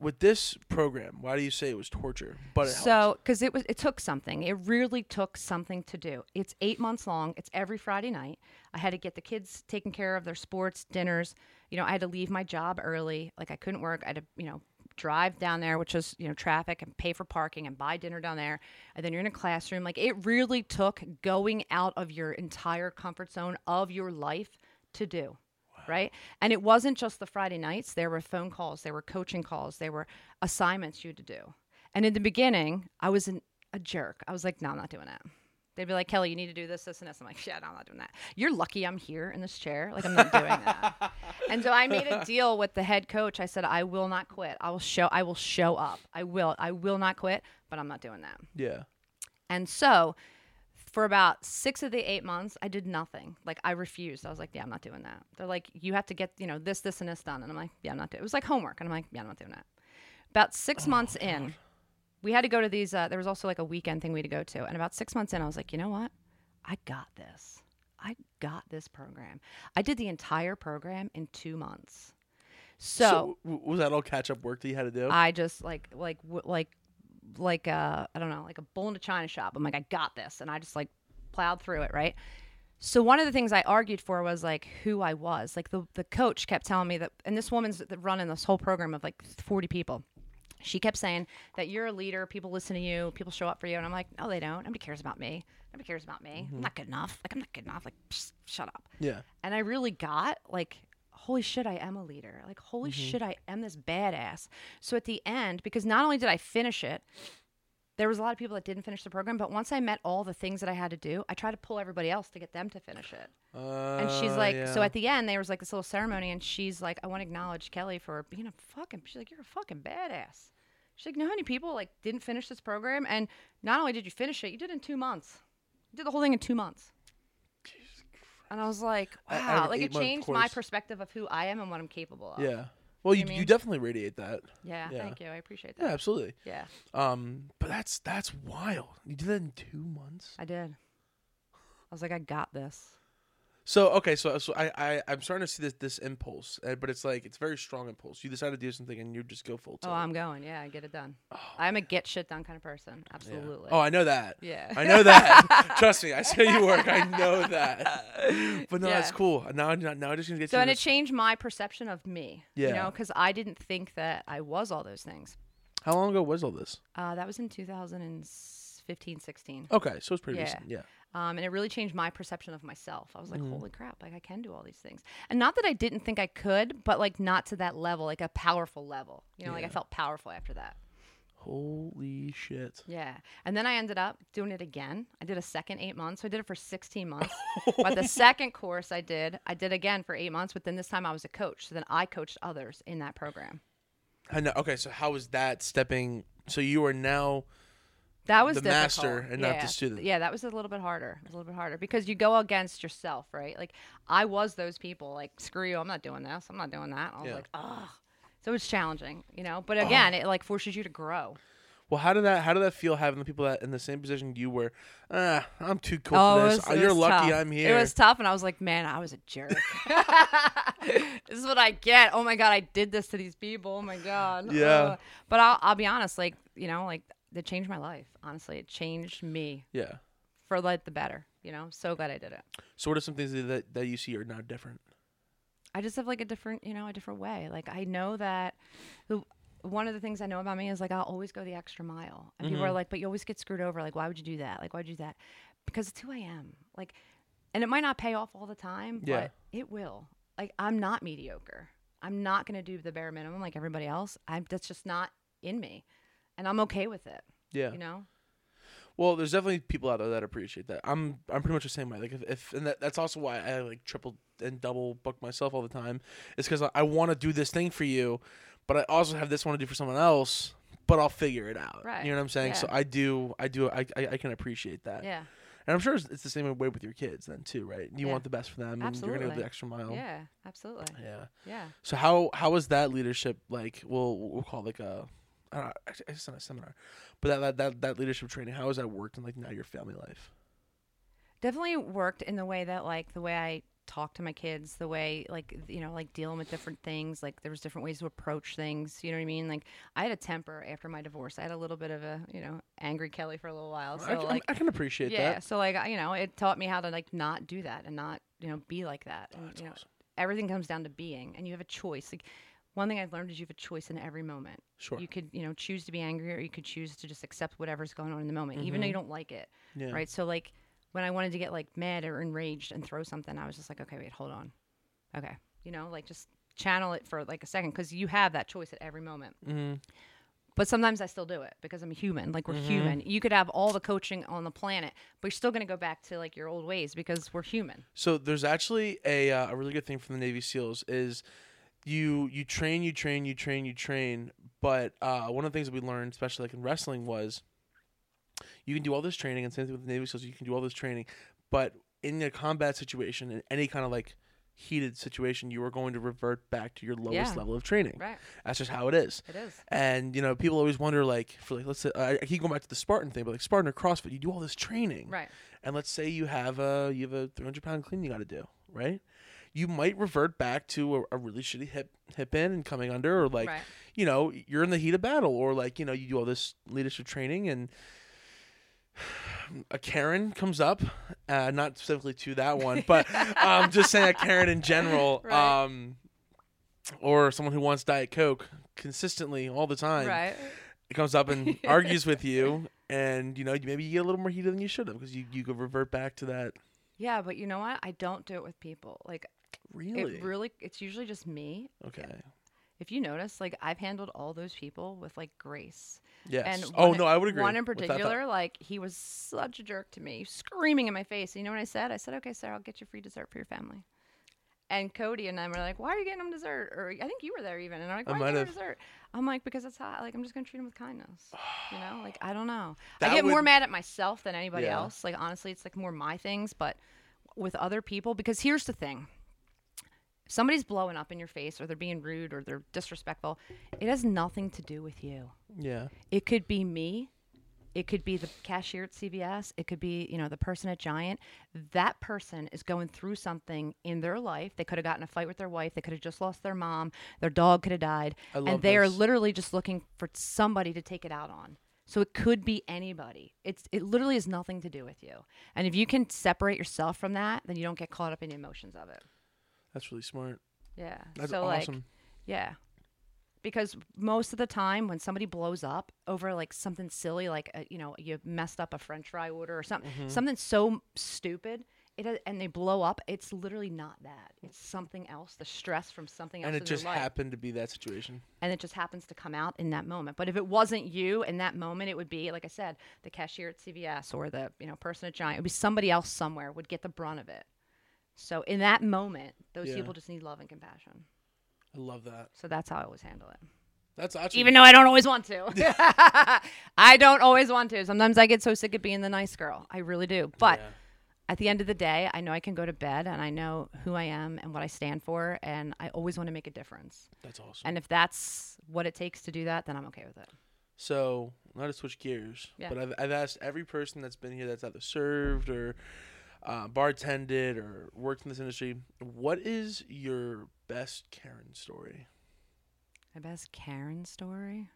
with this program, why do you say it was torture? But it? So, because it was, it took something. It really took something to do. It's eight months long. It's every Friday night. I had to get the kids taken care of, their sports, dinners. You know, I had to leave my job early. Like I couldn't work. I had to, you know, drive down there, which is, you know traffic, and pay for parking and buy dinner down there. And then you're in a classroom. Like it really took going out of your entire comfort zone of your life to do right? And it wasn't just the Friday nights. There were phone calls, there were coaching calls, there were assignments you had to do. And in the beginning, I was an, a jerk. I was like, no, I'm not doing that. They'd be like, Kelly, you need to do this, this, and this. I'm like, shit, no, I'm not doing that. You're lucky I'm here in this chair. Like, I'm not doing that. [LAUGHS] and so I made a deal with the head coach. I said, I will not quit. I will show. I will show up. I will. I will not quit. But I'm not doing that. yeah. And so for about six of the eight months, I did nothing. Like I refused. I was like, yeah, I'm not doing that. They're like, you have to get, you know, this, this, and this done. And I'm like, yeah, I'm not doing it. was like homework. And I'm like, yeah, I'm not doing that. About six oh, months in, we had to go to these, uh, there was also like a weekend thing we had to go to. And about six months in, I was like, you know what? I got this. I got this program. I did the entire program in two months. So, w- was that all catch up work that you had to do? I just like like w- like like uh I don't know like a bull in a china shop. I'm like I got this, and I just like plowed through it. Right. So one of the things I argued for was like who I was. Like the the coach kept telling me that, and this woman's running this whole program of like 40 people. She kept saying that you're a leader, people listen to you, people show up for you, and I'm like, no, they don't. Nobody cares about me. Nobody cares about me. I'm not good enough. Like I'm not good enough. Like psst, shut up. yeah. And I really got like, holy shit, I am a leader. Like, holy shit, I am this badass. So at the end, because not only did I finish it, there was a lot of people that didn't finish the program, but once I met all the things that I had to do, I tried to pull everybody else to get them to finish it. And she's Uh, like, so at the end, there was like this little ceremony, and she's like, I want to acknowledge Kelly for being a fucking. She's like, you're a fucking badass. She's like, you know how many people like didn't finish this program, and not only did you finish it, you did it in two months. You did the whole thing in two months. And I was like, I- I wow, an like it eight-month changed my course. perspective of who I am and what I'm capable of. yeah. Well, you, know what I you mean? definitely radiate that. Yeah, Yeah. thank you. I appreciate Yeah, that. absolutely. Yeah, Um, but that's that's wild. You did that in two months. I did. I was like, I got this. So okay, so so I I I'm starting to see this this impulse, uh, but it's like it's a very strong impulse. You decide to do something and you just go full Oh. I'm going. Yeah, I get it done. I'm a get shit done kind of person. Absolutely. Oh, I know that. Yeah. I know that. [LAUGHS] Trust me, I see you work. I know that. [LAUGHS] But no, that's cool. Now, now, now I just gonna get So and it changed my perception of me. Yeah. You know, because I didn't think that I was all those things. How long ago was all this? Uh, that was in 2015, 16. Okay, so it's pretty Yeah. recent. Yeah. Um, and it really changed my perception of myself. I was like, holy crap, like I can do all these things. And not that I didn't think I could, but like not to that level, like a powerful level. You know, like I felt powerful after that. Holy shit. Yeah. And then I ended up doing it again. I did a second eight months. So I did it for 16 months. but the [LAUGHS] second course I did, I did again for eight months, but then this time I was a coach. So then I coached others in that program. I know. Okay, so how was that stepping? So you are now. That was The difficult. master and not the Yeah. student. Yeah, that was a little bit harder. It was a little bit harder because you go against yourself, right? Like I was those people, like screw you, I'm not doing this, I'm not doing that. I was Yeah. like, ugh. So it's challenging, you know. But again, it like forces you to grow. Well, how did that? How did that feel having the people that in the same position you were? Ah, I'm too cool Oh, for this. was- Uh, You're lucky tough. I'm here. It was tough, and I was like, man, I was a jerk. [LAUGHS] [LAUGHS] this is what I get. Oh my god, I did this to these people. Oh my god. Yeah. Ugh. But I'll, I'll be honest, like you know, like it changed my life. Honestly, it changed me yeah. for like the better. You know, so glad I did it. So what are some things that that you see are now different? I just have like a different, you know, a different way. Like I know that one of the things I know about me is like I'll always go the extra mile. And people are Mm-hmm. like, but you always get screwed over. Like, why would you do that? Like, why'd you do that? Because it's who I am. Like, and it might not pay off all the time, Yeah. but it will. Like, I'm not mediocre. I'm not going to do the bare minimum like everybody else. I'm that's just not in me, and I'm okay with it. Yeah. You know. Well, there's definitely people out there that appreciate that. I'm I'm pretty much the same way. Like if, if and that, that's also why I like triple and double book myself all the time. It's because I, I want to do this thing for you, but I also have this want to do for someone else. But I'll figure it out. Right. You know what I'm saying? So I do I do I, I I can appreciate that. Yeah. And I'm sure it's, it's the same way with your kids then too, right? You Yeah. want the best for them, and you're gonna go the extra mile. Yeah. Absolutely. Yeah. Yeah. So how how was that leadership like? We'll we'll call it like a. I don't it's not a seminar, but that, that that that leadership training. How has that worked in like now your family life? definitely worked in the way that like the way I talk to my kids, the way like you know like dealing with different things. Like there was different ways to approach things. You know what I mean? Like I had a temper after my divorce. I had a little bit of a you know angry Kelly for a little while. So I, can- like I can appreciate yeah, that. so like you know it taught me how to like not do that and not you know be like that. Oh, that's you know, everything comes down to being, and you have a choice. Like one thing I've learned is you have a choice in every moment. Sure. You could, you know, choose to be angry or you could choose to just accept whatever's going on in the moment, even though you don't like it. Mm-hmm. Yeah. Right. So like when I wanted to get like mad or enraged and throw something, I was just like, okay, wait, hold on. Okay. You know, like just channel it for like a second because you have that choice at every moment. Mm-hmm. But sometimes I still do it because I'm human. Like we're Mm-hmm. human. You could have all the coaching on the planet, but you're still going to go back to like your old ways because we're human. So there's actually a uh, a really good thing from the Navy SEALs is you you train, you train, you train, you train. But uh, one of the things that we learned, especially like in wrestling, was you can do all this training, and same thing with the Navy SEALs, you can do all this training, but in a combat situation, in any kind of like heated situation, you are going to revert back to your lowest Yeah. level of training. Right. That's just how it is. It is. And you know, people always wonder, like, for like, let's say, I, I keep going back to the Spartan thing, but like Spartan or CrossFit, you do all this training, Right. and let's say you have a you have a 300 pound clean you got to do right you might revert back to a, a really shitty hip hip in and coming under or like right. you know you're in the heat of battle or like you know you do all this leadership training and [SIGHS] a Karen comes up, uh, not specifically to that one, but [LAUGHS] um, just saying a Karen in general, Right. um, or someone who wants Diet Coke consistently all the time Right. it comes up and [LAUGHS] argues with you, and you know maybe you get a little more heated than you should have because you you could revert back to that. Yeah, but you know what? I don't do it with people. Like Really? it really it's usually just me. okay. If you notice, like I've handled all those people with like grace. Yes. And oh no, I would agree. One in with that thought. particular, like he was such a jerk to me, screaming in my face. And you know what I said? I said, "Okay, Sarah, I'll get you free dessert for your family." And Cody and I were like, "Why are you getting them dessert?" Or I think you were there even, and I'm like, "Why are you getting dessert?" I'm like, "Because it's hot. Like I'm just gonna treat them with kindness." you know, like I don't know. That I get more mad at myself than anybody Yeah. else. Like honestly, it's like more my things, but with other people, because here's the thing. If somebody's blowing up in your face or they're being rude or they're disrespectful, it has nothing to do with you. Yeah. It could be me. It could be the cashier at CVS. It could be, you know, the person at Giant. That person is going through something in their life. They could have gotten a fight with their wife. They could have just lost their mom. Their dog could have died. I love and they are literally just looking for somebody to take it out on. So it could be anybody. It's it literally has nothing to do with you. And if you can separate yourself from that, then you don't get caught up in the emotions of it. That's really smart. Yeah. That's so like awesome. yeah. Because most of the time when somebody blows up over like something silly like uh, you know you messed up a french fry order or something Mm-hmm. something so stupid it and they blow up it's literally not that it's something else the stress from something else and it just happened to be that situation. and it just happens to come out in that moment but if it wasn't you in that moment it would be like I said the cashier at CVS or the you know person at Giant it would be somebody else somewhere would get the brunt of it so in that moment those Yeah. people just need love and compassion I love that. so that's how I always handle it That's actually even though I don't always want to. [LAUGHS] [LAUGHS] I don't always want to. Sometimes I get so sick of being the nice girl. I really do. But Yeah. at the end of the day, I know I can go to bed and I know who I am and what I stand for. And I always want to make a difference. That's awesome. And if that's what it takes to do that, then I'm okay with it. So, not to switch gears, Yeah. but I've, I've asked every person that's been here that's either served or uh, bartended or worked in this industry, what is your best Karen story? My best Karen story?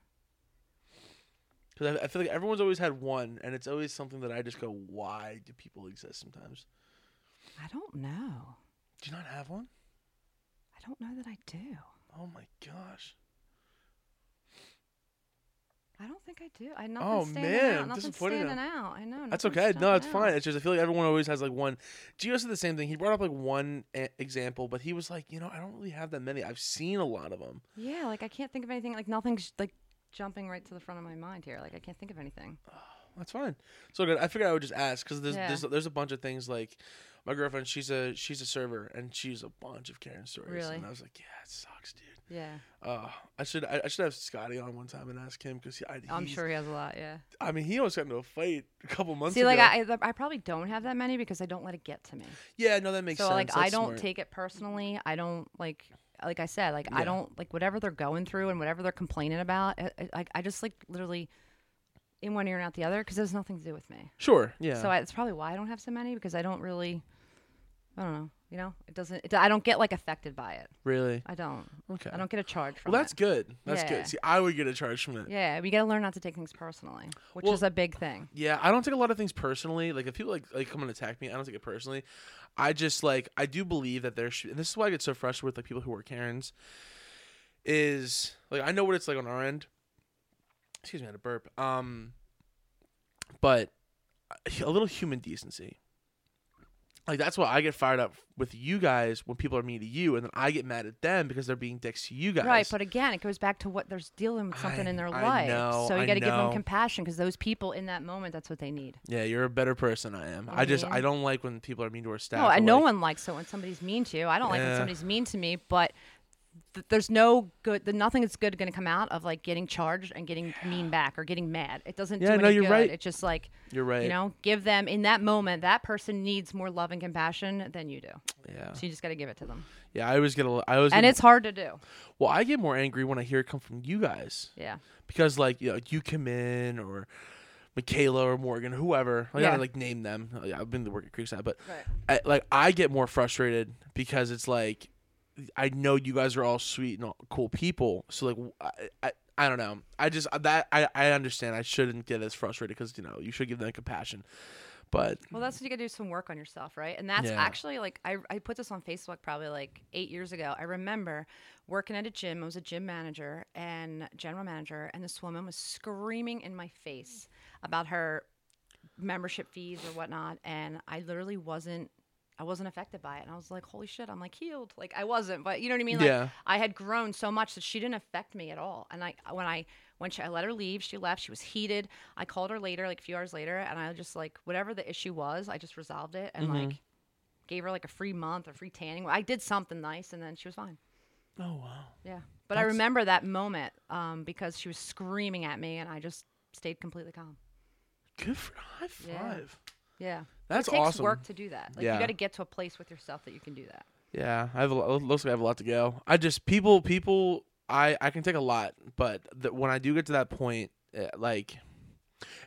Because I, I feel like everyone's always had one, and it's always something that I just go, why do people exist sometimes? I don't know. Do you not have one? I don't know that I do. Oh my gosh. I don't think I do. I nothing Oh, standing man, out. Nothing disappointing standing out. I know. That's okay. No, it's out. fine. It's just I feel like everyone always has like one. Gio said the same thing. He brought up like one a- example, but he was like, you know, I don't really have that many. I've seen a lot of them. Yeah, like I can't think of anything. Like nothing's like jumping right to the front of my mind here. Like I can't think of anything. Oh, [SIGHS] that's fine. So good. I figured I would just ask because there's, Yeah. there's there's a bunch of things like my girlfriend. She's a she's a server and she's a bunch of Karen stories. Really? And I was like, yeah, it sucks, dude. Yeah, Uh, I should I, I should have Scotty on one time and ask him because I I'm sure he has a lot. Yeah. I mean, he almost got into a fight a couple months ago. See, ago. like I, I probably don't have that many because I don't let it get to me. yeah, no, that makes so sense. So like I don't smart. take it personally. I don't like like I said like Yeah. I don't like whatever they're going through and whatever they're complaining about. I, I, I just like literally in one ear and out the other because it has nothing to do with me. Sure. Yeah. So I, it's probably why I don't have so many because I don't really. I don't know. You know, it doesn't. It, I don't get like affected by it. Really? I don't. Okay. I don't get a charge from Well, that's it. good. That's Yeah. good. See, I would get a charge from it. Yeah, we got to learn not to take things personally, which Well- is a big thing. Yeah, I don't take a lot of things personally. Like if people like like come and attack me, I don't take it personally. I just like I do believe that there should, and this is why I get so frustrated with like people who are Karens. Is like I know what it's like on our end. Excuse me, I had a burp. Um, but a little human decency. Like that's why I get fired up with you guys when people are mean to you, and then I get mad at them because they're being dicks to you guys. Right, but again, it goes back to what they're dealing with something I- in their I life. know, so you got to give them compassion because those people in that moment, that's what they need. yeah, you're a better person I am. know I just mean? I don't like when people are mean to our staff. No, and no like- one likes it when somebody's mean to you. I don't like when somebody's mean to me, but th- there's no good. The, nothing is good going to come out of like getting charged and getting mean back or getting mad. It doesn't Yeah, do no, any you're good. right. It's just like You're right. you know, give them in that moment. That person needs more love and compassion than you do. Yeah. So you just got to give it to them, Yeah, I always get a. I always and it's hard to do. well, I get more angry when I hear it come from you guys Yeah, because like you know you come in or Michaela or Morgan, whoever. Like, I Yeah. don't like name them. I've been to work at Creekside, but right. I, like I get more frustrated because it's like I know you guys are all sweet and all cool people. So like I, I, I don't know. I just uh, that I, I understand. I shouldn't get as frustrated because you know you should give them compassion. But Well, that's what you got to do some work on yourself, right? And that's Yeah. actually like I, I put this on Facebook probably like eight years ago. I remember working at a gym. I was a gym manager and general manager, and this woman was screaming in my face about her membership fees or whatnot, and I literally wasn't. I wasn't affected by it, and I was like, "Holy shit!" I'm like healed. Like I wasn't, but you know what I mean. Like, Yeah. I had grown so much that she didn't affect me at all. And I, when I, when she, I let her leave, she left. She was heated. I called her later, like a few hours later, and I just like whatever the issue was, I just resolved it and Mm-hmm. like gave her like a free month or free tanning. I did something nice, and then she was fine. oh wow, Yeah. But I remember that moment um, because she was screaming at me, and I just stayed completely calm. good for high five. Yeah. That's it takes awesome. work to do that. Like Yeah. you got to get to a place with yourself that you can do that. Yeah, I have a lot, looks like I have a lot to go. I just people people I I can take a lot, but the, when I do get to that point, eh, like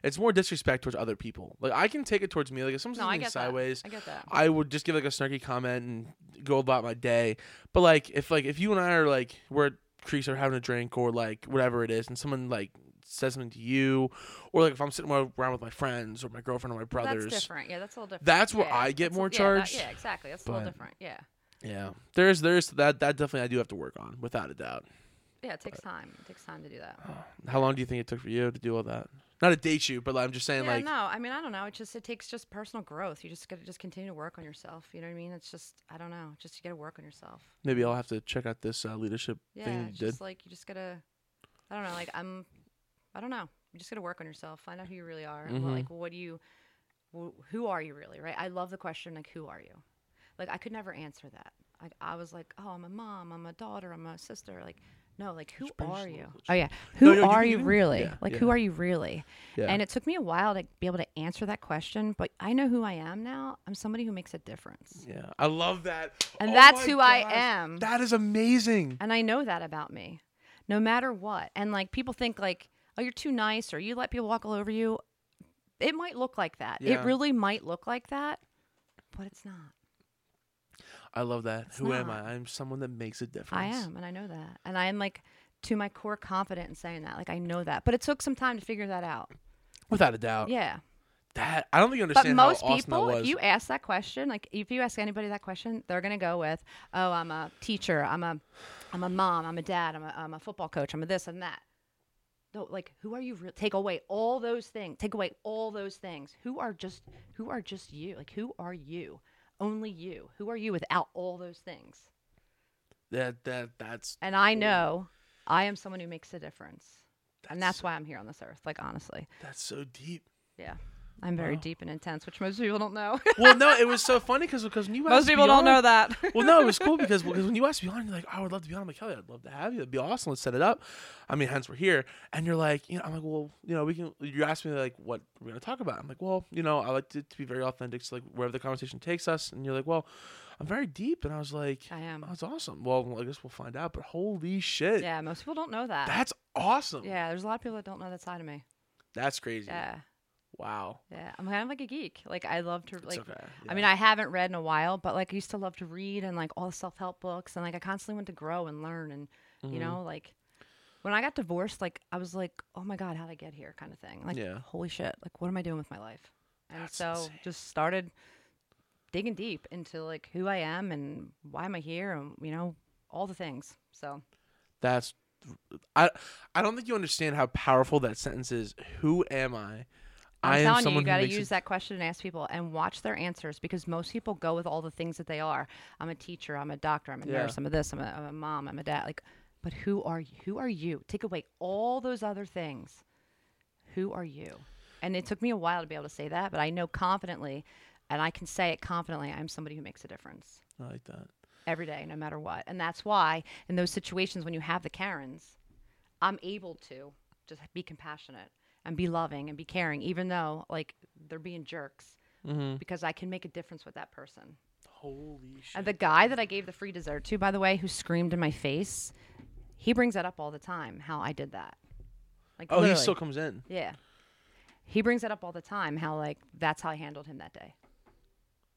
it's more disrespect towards other people. Like I can take it towards me. Like if someone's No, sideways. I get that. I would just give like a snarky comment and go about my day. But like if like if you and I are like we're at Creeks or having a drink or like whatever it is, and someone like says something to you, or like if I'm sitting around with my friends or my girlfriend or my brothers, That's different. Yeah, that's a little different. That's where Yeah, I get a- more yeah, that- charged, yeah, exactly. That's a little different. Yeah. yeah, there's there's that that definitely I do have to work on without a doubt. Yeah, it takes time. It takes time to do that. [SIGHS] How long do you think it took for you to do all that? Not to date you, but I'm just saying, yeah, like, no, I mean, I don't know. It just it takes just personal growth. You just got to just continue to work on yourself. You know what I mean? It's just I don't know. Just you got to work on yourself. maybe I'll have to check out this uh, leadership Yeah, thing you it's did. just like you just gotta. I don't know. Like I'm, I don't know. You just gotta work on yourself. Find out who you really are. and what- Mhm. Like what do you, wh- who are you really? Right. I love the question like who are you? Like I could never answer that. Like I was like, oh, I'm a mom. I'm a daughter. I'm a sister. Like. No, like who Just are you? Oh yeah, who no, you are you you really? yeah, like yeah. who are you really? Yeah. And it took me a while to be able to answer that question, but I know who I am now. I'm somebody who makes a difference. yeah, I love that. And Oh that's my who I am. That is amazing. And I know that about me, no matter what. And like people think like, oh, you're too nice or you let people walk all over you. It might look like that. Yeah. It really might look like that, but it's not. I love that. It's Who am. I? I'm someone that makes a difference. I am, and I know that. And I am like to my core confident in saying that. Like I know that. But it took some time to figure that out. without a doubt. Yeah. That I don't think you understand. But most people, if you ask that question, like if you ask anybody that question, they're gonna go with, "Oh, I'm a teacher. I'm a, I'm a mom. I'm a dad. I'm a, I'm a football coach. I'm a this and that." No, like who are you? Re- take away all those things. Take away all those things. Who are just who are just you? Like who are you? Only you. Who are you without all those things? that that that's And I know I am someone who makes a difference, and that's why I'm here on this earth. Like honestly, that's so deep. yeah, I'm very Wow. deep and intense, which most people don't know. Well, no, it [LAUGHS] was so funny because because uh, when you most people don't on- know that. [LAUGHS] well, no, it was cool [LAUGHS] because because when you asked me on, you're like, I would love to be on. I'm like, hell yeah, I'd love to have you. That'd be awesome. Let's set it up. I mean, hence we're here. And you're like, you know, I'm like, well, you know, we can. You asked me like what we're gonna talk about. I'm like, well, you know, I like to, to be very authentic. So like wherever the conversation takes us. And you're like, well, I'm very deep. And I was like, I am. oh, that's awesome. Well, I guess we'll find out. But holy shit, Yeah, most people don't know that. that's awesome. yeah, there's a lot of people that don't know that side of me. That's crazy. Yeah. Wow. Yeah, I'm kind of like a geek. Like I love to like. okay. I mean. I haven't read in a while, but like I used to love to read and like all the self help books, and like I constantly want to grow and learn, and Mm-hmm. you know, like when I got divorced, like I was like, oh my god, how would I get here, kind of thing. Like, Yeah. holy shit, like what am I doing with my life? And That's so insane. just started digging deep into like who I am and why am I here, and you know, all the things. So That's I I don't think you understand how powerful that sentence is. Who am I? I'm I am telling you, you got to use it- that question and ask people and watch their answers because most people go with all the things that they are. I'm a teacher. I'm a doctor. I'm a Yeah. nurse. I'm a this. I'm a, I'm a mom. I'm a dad. Like, but who are you? Who are you? Take away all those other things. Who are you? And it took me a while to be able to say that, but I know confidently, and I can say it confidently. I'm somebody who makes a difference I like that. every day, no matter what. And that's why in those situations when you have the Karens, I'm able to just be compassionate and be loving and be caring, even though like they're being jerks, Mm-hmm. because I can make a difference with that person. Holy shit. And the guy that I gave the free dessert to, by the way, who screamed in my face, he brings that up all the time. How I did that. Like oh, he still comes in. Yeah. He brings that up all the time. How like that's how I handled him that day.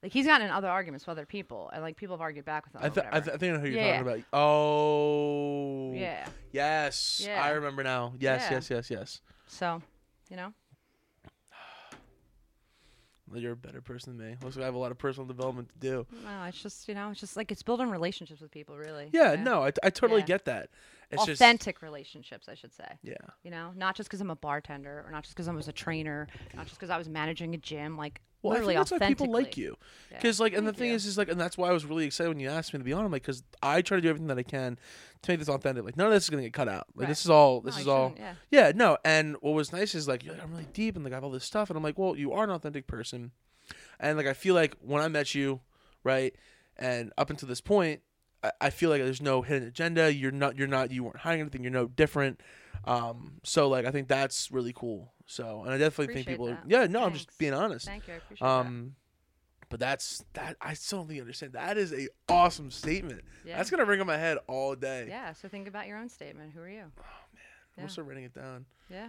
Like he's gotten in other arguments with other people, and like people have argued back with him. I, th- I, th- I think I know who you're Yeah, talking about. Oh. yeah. Yes. Yeah. I remember now. Yes, Yeah. yes, yes, yes. So, you know. Well, You're a better person than me. Looks like I have a lot of personal development to do. No, it's just you know, it's just like it's building relationships with people, really. Yeah, no, I, I totally Yeah. get that. It's just authentic relationships, I should say. yeah. You know, not just because I'm a bartender, or not just because I was a trainer, not just because I was managing a gym. Like Well, I think that's why people like you. Yeah. Because like, and the thing you. is, is like, and that's why I was really excited when you asked me to be on. I'm like, because I try to do everything that I can to make this authentic. Like, none of this is gonna get cut out. Like, Right. this is all. This you is all. Yeah. Yeah, no. And what was nice is like, you're like, I'm really deep and like I have all this stuff, and I'm like, well, you are an authentic person, and like I feel like when I met you, right, and up until this point, I, feel like there's no hidden agenda. You're not. You're not. You weren't hiding anything. You're no different. Um. So like, I think that's really cool. So, and I definitely think people. Are, yeah. No, I'm just being honest. Thank you. I appreciate Um. But that's that. I still don't think you understand. That is a awesome statement. Yeah. That's gonna ring in my head all day. yeah. So think about your own statement. Who are you? Oh man. I'm also writing it down. Yeah.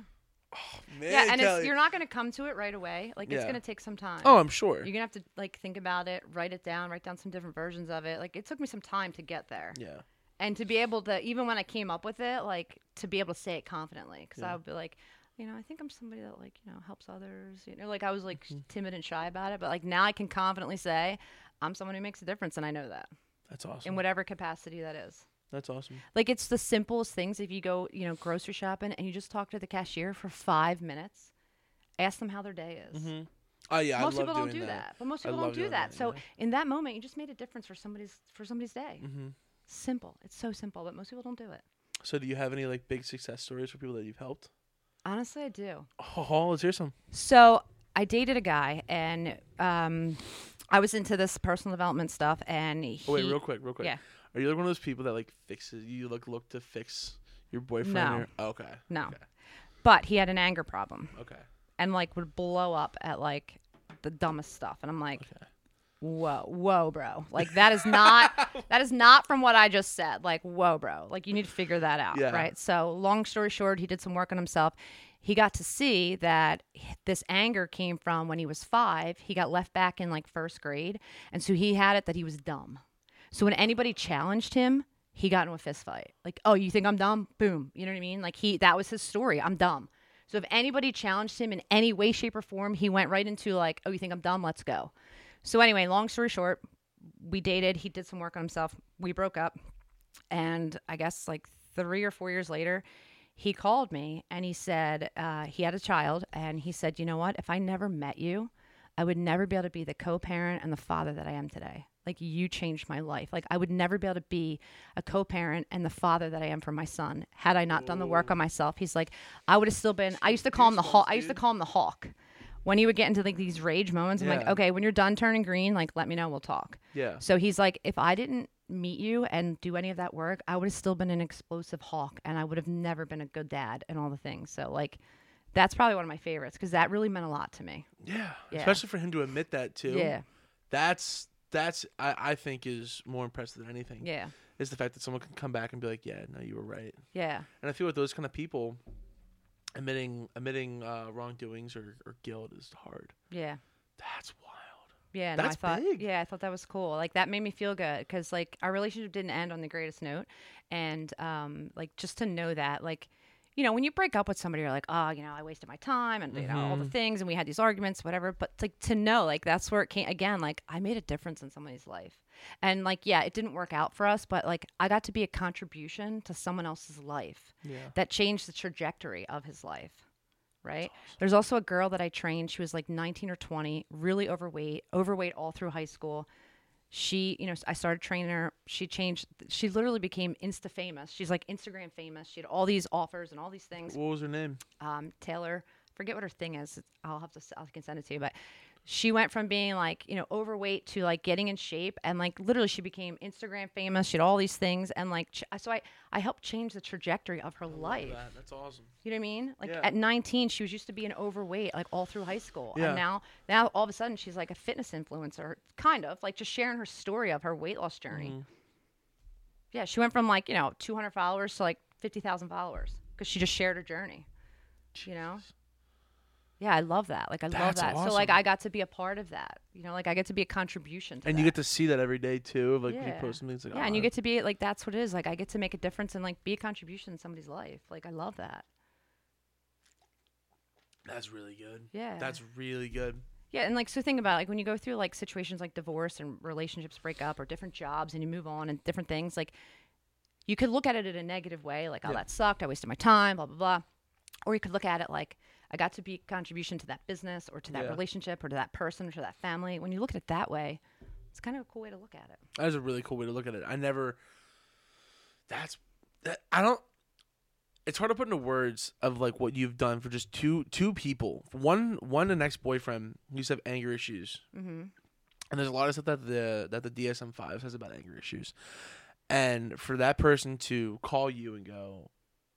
[SIGHS] Oh man, yeah, and Kelly. it's, you're not going to come to it right away. Like it's Yeah. going to take some time. Oh, I'm sure. You're gonna have to like think about it, write it down, write down some different versions of it. Like it took me some time to get there, Yeah. and to be able to even when I came up with it, like to be able to say it confidently, because. I would be like, you know, I think I'm somebody that like you know helps others. You know, like I was like Mm-hmm. timid and shy about it, but like now I can confidently say I'm someone who makes a difference, and I know that That's awesome. in whatever capacity that is. That's awesome. Like it's the simplest things. If you go, you know, grocery shopping and you just talk to the cashier for five minutes, ask them how their day is Mm-hmm. Oh yeah, most I love people don't do that. that. but most people don't do that. that, So yeah. in that moment, you just made a difference for somebody's for somebody's day. hmm Simple. It's so simple, but most people don't do it. So, do you have any like big success stories for people that you've helped? Honestly, I do. Oh, let's hear some. So I dated a guy, and um, I was into this personal development stuff, and he. Oh, wait, real quick, real quick. Yeah. Are you like one of those people that like fixes? You like look to fix your boyfriend? No. Or, oh, okay. No. Okay. But he had an anger problem, Okay. and like would blow up at like the dumbest stuff, and I'm like. Okay. Whoa, whoa, bro! Like that is not [LAUGHS] that is not from what I just said. Like, whoa, bro! Like you need to figure that out, Yeah. right? So, long story short, he did some work on himself. He got to see that this anger came from when he was five. He got left back in like first grade, and so he had it that he was dumb. So when anybody challenged him, he got into a fist fight. Like, oh, you think I'm dumb? Boom. You know what I mean? Like he that was his story. I'm dumb. So if anybody challenged him in any way, shape, or form, he went right into like, oh, you think I'm dumb? Let's go. So anyway, long story short, we dated. He did some work on himself. We broke up, and I guess like three or four years later, he called me and he said uh, he had a child, and he said, you know what? If I never met you, I would never be able to be the co-parent and the father that I am today. Like you changed my life. Like I would never be able to be a co-parent and the father that I am for my son had I not done the work on myself. He's like, I would have still been. I used to call him the Hulk. I used to call him the Hulk. When he would get into like these rage moments, I'm like, okay, when you're done turning green, like let me know, we'll talk. Yeah. So he's like, if I didn't meet you and do any of that work, I would have still been an explosive Hulk and I would have never been a good dad and all the things. So like, that's probably one of my favorites because that really meant a lot to me. Yeah. Yeah. Especially for him to admit that too. Yeah. That's that's I, I think is more impressive than anything. Yeah. Is the fact that someone can come back and be like, yeah, no, you were right. Yeah. And I feel with those kind of people, admitting admitting uh, wrongdoings or, or guilt is hard. Yeah. That's wild. Yeah, no, That's I thought big. yeah, I thought that was cool. Like that made me feel good because like our relationship didn't end on the greatest note, and um, like just to know that like. You know, when you break up with somebody, you're like, oh, you know, I wasted my time and, you know, all the Mhm. things and we had these arguments, whatever. But like to know, like, that's where it came again, like, I made a difference in somebody's life. And like, yeah, it didn't work out for us, but like, I got to be a contribution to someone else's life Yeah. that changed the trajectory of his life. Right. There's also a girl that I trained. She was like 19 or 20, really overweight, overweight all through high school. She, you know, I started training her. She changed. She literally became Insta famous. She's like Instagram famous. She had all these offers and all these things. What was her name? Um, Taylor, forget what her thing is. I'll have to. I can send it to you, but. She went from being like, you know, overweight to like getting in shape and like literally she became Instagram famous. She had all these things and like, ch- so I, I helped change the trajectory of her life. That. That's awesome. You know what I mean? Like Yeah. at 19, she was used to being overweight, like all through high school, Yeah. and now, now all of a sudden, she's like a fitness influencer, kind of like just sharing her story of her weight loss journey. Mm-hmm. Yeah, she went from like you know 200 followers to like 50,000 followers because she just shared her journey. You know? Yeah, I love that. Like I love That's that. So like. I got to be a part of that. You know, like I get to be a contribution to And that. you get to see that every day too. Of like when you Yeah. post something, it's like yeah, oh, and you oh, get to be like that's what it is. Like I get to make a difference and like be a contribution in somebody's life. Like I love that. That's really good. Yeah. That's really good. Yeah, and like so think about it, like when you go through like situations like divorce and relationships break up or different jobs and you move on and different things, like you could look at it in a negative way, like, oh that sucked, I wasted my time, blah blah blah. Or you could look at it like I got to be a contribution to that business or to that Yeah. relationship or to that person or to that family. When you look at it that way, it's kind of a cool way to look at it. That is a really cool way to look at it. I never. That's that. I don't. It's hard to put into words of like what you've done for just two two people. One one an ex boyfriend who used to have anger issues, Mm-hmm. and there's a lot of stuff that the that the DSM five says about anger issues, and for that person to call you and go,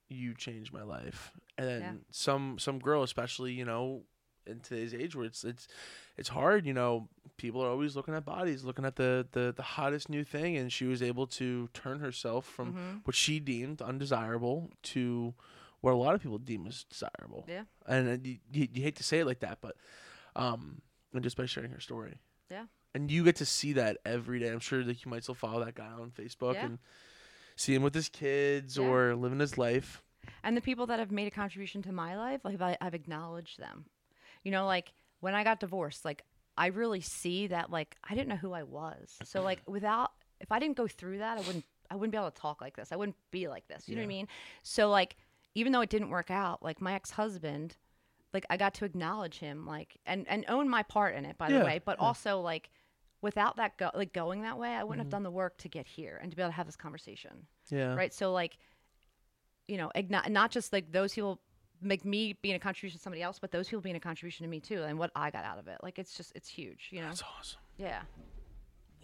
"You changed my life," and then Yeah. some some girl, especially you know in today's age where it's it's it's hard, you know, people are always looking at bodies, looking at the the the hottest new thing, and she was able to turn herself from Mm-hmm. what she deemed undesirable to what a lot of people deem as desirable. Yeah. And uh, you, you, you hate to say it like that, but um, and just by sharing her story. Yeah. And you get to see that every day. I'm sure that you might still follow that guy on Facebook Yeah. and see him with his kids Yeah. or living his life. And the people that have made a contribution to my life, like I, I've acknowledged them. You know, like when I got divorced, like I really see that like I didn't know who I was. So [LAUGHS] like without if I didn't go through that, I wouldn't I wouldn't be able to talk like this. I wouldn't be like this. You know what I mean? So like even though it didn't work out, like my ex-husband, like I got to acknowledge him like and and own my part in it by Yeah, the way, but yeah. also like without that go like going that way, I wouldn't Mm-hmm. have done the work to get here and to be able to have this conversation Yeah. right? So like, you know, igno- not just like those people make me being a contribution to somebody else, but those people being a contribution to me too, and what I got out of it. Like it's just it's huge, you know. That's awesome. Yeah,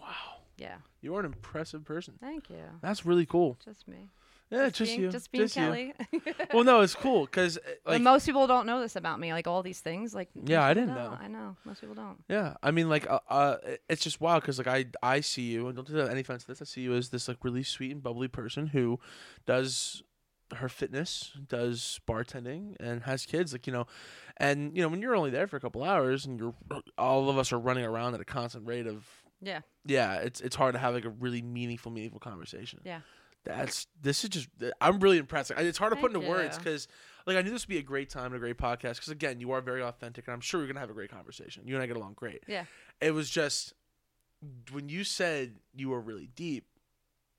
Wow. yeah. You are an impressive person. Thank you. That's really cool. Just me. Yeah, just, being, you. Just being you. Kelly. Well, no, it's cool because But like most people don't know this about me. Like all these things. Like Yeah, I didn't don't. know. I know. Most people don't. Yeah, I mean, like, uh, uh it's just wild because, like, I I see you, and don't take any offense to this. I see you as this like really sweet and bubbly person who does her fitness, does bartending, and has kids. Like, you know, and you know when you're only there for a couple hours, and you're all of us are running around at a constant rate of Yeah. yeah, it's it's hard to have like a really meaningful, meaningful conversation. Yeah. That's this is just I'm really impressed. It's hard to put Thank into words because like I knew this would be a great time and a great podcast because again you are very authentic and I'm sure we're gonna have a great conversation. You and I get along great. Yeah. It was just when you said you were really deep,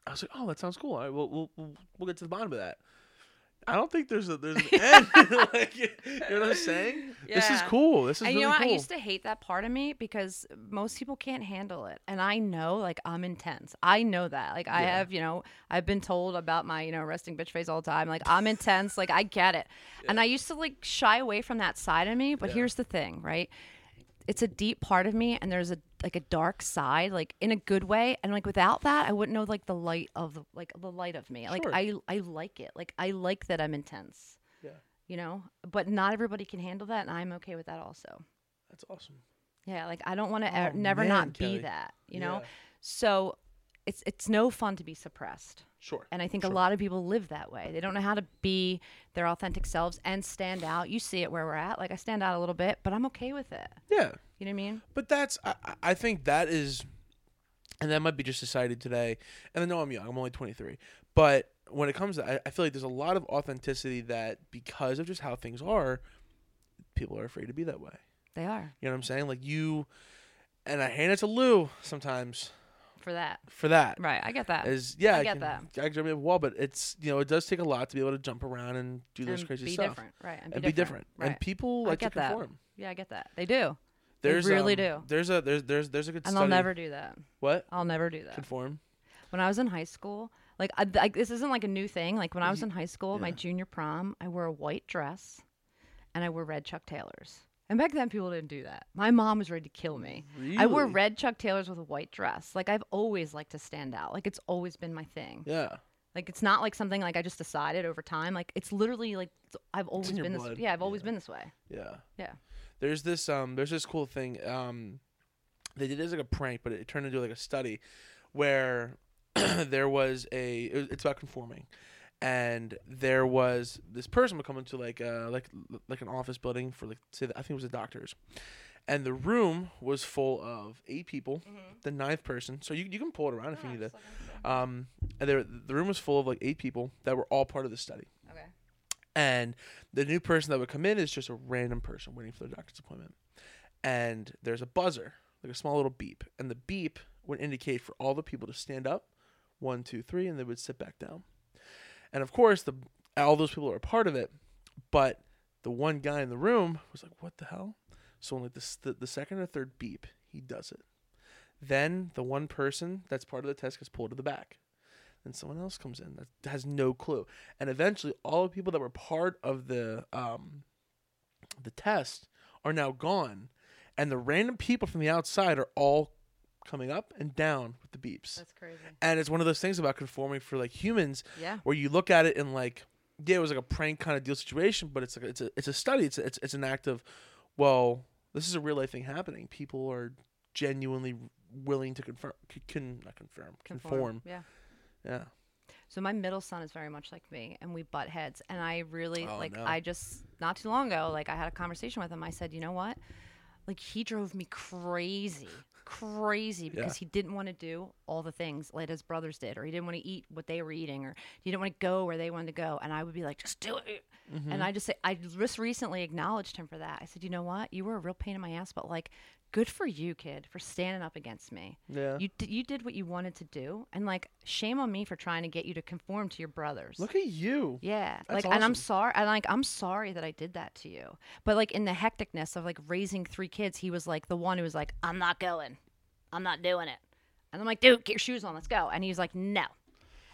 I was like, oh, that sounds cool. All right, we'll we'll we'll, we'll get to the bottom of that. I don't think there's a there's an [LAUGHS] end. [LAUGHS] like, you know what I'm saying? This is cool. This is and really you know what? cool. I used to hate that part of me because most people can't handle it. And I know, like, I'm intense. I know that. Like, I Yeah. have, you know, I've been told about my, you know, resting bitch face all the time. Like, I'm intense. Like, I get it. And I used to, like, shy away from that side of me. But Yeah. here's the thing, right? It's a deep part of me, and there's a like a dark side, like in a good way. And like without that, I wouldn't know like the light of the like the light of me. Like Sure. I I like it. Like I like that I'm intense. Yeah. You know, but not everybody can handle that, and I'm okay with that also. That's awesome. Yeah, like I don't want to Oh, never man, not Kelly. be that, you know? Yeah. So it's it's no fun to be suppressed. Sure. And I think Sure. a lot of people live that way. They don't know how to be their authentic selves and stand out. You see it where we're at. Like I stand out a little bit, but I'm okay with it. Yeah. You know what I mean? But that's I, I- think that is, and that might be just society today. And I know I'm young. I'm only 23. But when it comes to, I, I feel like there's a lot of authenticity that because of just how things are, people are afraid to be that way. They are You know what I'm saying? Like you, and I hand it to Lou sometimes for that. for that. Right. I get that. Is yeah, I I, get can, that. I can jump a wall, but it's you know it does take a lot to be able to jump around and do those and crazy be stuff different. Right. And, and be be different. Right. And people I like to get that. yeah, I get that. They do. They really um, do. There's a there's there's there's a good And study. I'll never do that. what I'll never do that. conform. when I was in high school, like I, like this isn't like a new thing. Like when I was in high school, my junior prom, I wore a white dress, and I wore red Chuck Taylors. And back then, people didn't do that. My mom was ready to kill me. I wore red Chuck Taylors with a white dress. Like I've always liked to stand out. Like it's always been my thing. Yeah. Like it's not like something like I just decided over time. Like it's literally like it's- I've always been blood. this. Yeah, I've always Yeah. been this way. Yeah. Yeah. There's this um there's this cool thing um they did it as like a prank, but it turned into like a study where [CLEARS THROAT] there was a it was, it's about conforming. And there was this person would come into like uh like like an office building for like say I think it was the doctors. And the room was full of eight people, the ninth person. So you, you can pull it around if you need to. Um, and there, the room was full of like eight people that were all part of the study. Okay. And the new person that would come in is just a random person waiting for their doctor's appointment. And there's a buzzer, like a small little beep. And the beep would indicate for all the people to stand up, one, two, three, and they would sit back down. And of course, the all those people are a part of it, but the one guy in the room was like, "What the hell?" So only like the the, second or third beep, he does it. Then the one person that's part of the test gets pulled to the back. Then someone else comes in that has no clue, and eventually all the people that were part of the um, the test are now gone, and the random people from the outside are all coming up and down with the beeps. That's crazy. And it's one of those things about conforming for like humans Yeah. where you look at it and like yeah, it was like a prank kind of deal situation, but it's like it's a it's a study. It's a, it's it's an act of well, this is a real life thing happening. People are genuinely willing to confirm, can not confirm, conform. Yeah. Yeah. So my middle son is very much like me, and we butt heads. And I really Oh, like. no. I just not too long ago, like I had a conversation with him. I said, you know what? Like he drove me crazy, crazy because he didn't want to do all the things like his brothers did, or he didn't want to eat what they were eating, or he didn't want to go where they wanted to go. And I would be like, just do it. Mm-hmm. And I just say, I just recently acknowledged him for that. I said, you know what? You were a real pain in my ass, but like, good for you, kid, for standing up against me. Yeah. You did, you did what you wanted to do, and like, shame on me for trying to get you to conform to your brothers. Look at you. Yeah, That's like, and I'm sorry. I like, I'm sorry that I did that to you. But like, in the hecticness of like raising three kids, he was like the one who was like, "I'm not going, I'm not doing it," and I'm like, "Dude, get your shoes on, let's go." And he was like, "No,"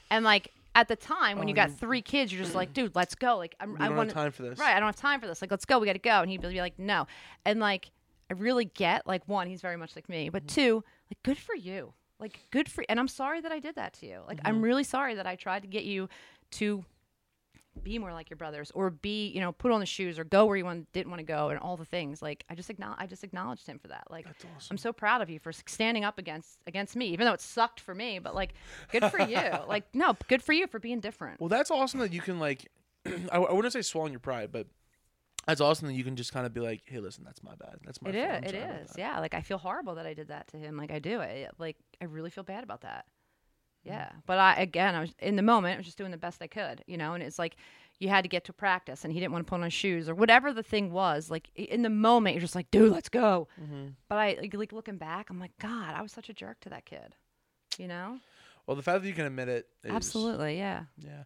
and like at the time when Oh, you got um, three kids, you're just like, "Dude, let's go." Like, I'm, I don't want have time for this. Right, I don't have time for this. Like, let's go. We got to go. And he'd be like, no. And like, I really get like one, he's very much like me, but Mm-hmm. two, like, good for you. Like, good for. And I'm sorry that I did that to you. Like, Mm-hmm. I'm really sorry that I tried to get you to be more like your brothers or be you know put on the shoes or go where you want, didn't want to go and all the things like i just acknowledge i just acknowledged him for that like awesome. i'm so proud of you for standing up against against me even though it sucked for me but like good for you [LAUGHS] like no good for you for being different Well, that's awesome that you can like. [CLEARS THROAT] I, I wouldn't say swallow your pride, but that's awesome that you can just kind of be like, "Hey, listen, that's my bad. That's my It fault. is. It is. that." Yeah. Like I feel horrible that I did that to him. Like I do. I like I really feel bad about that. Mm. Yeah. But I again I was in the moment I was just doing the best I could, you know, and it's like you had to get to practice and he didn't want to put on shoes or whatever the thing was. Like in the moment you're just like, dude, let's go. Mm-hmm. But I like, like looking back, I'm like, God, I was such a jerk to that kid. You know? Well, the fact that you can admit it, is, Absolutely, yeah. Yeah.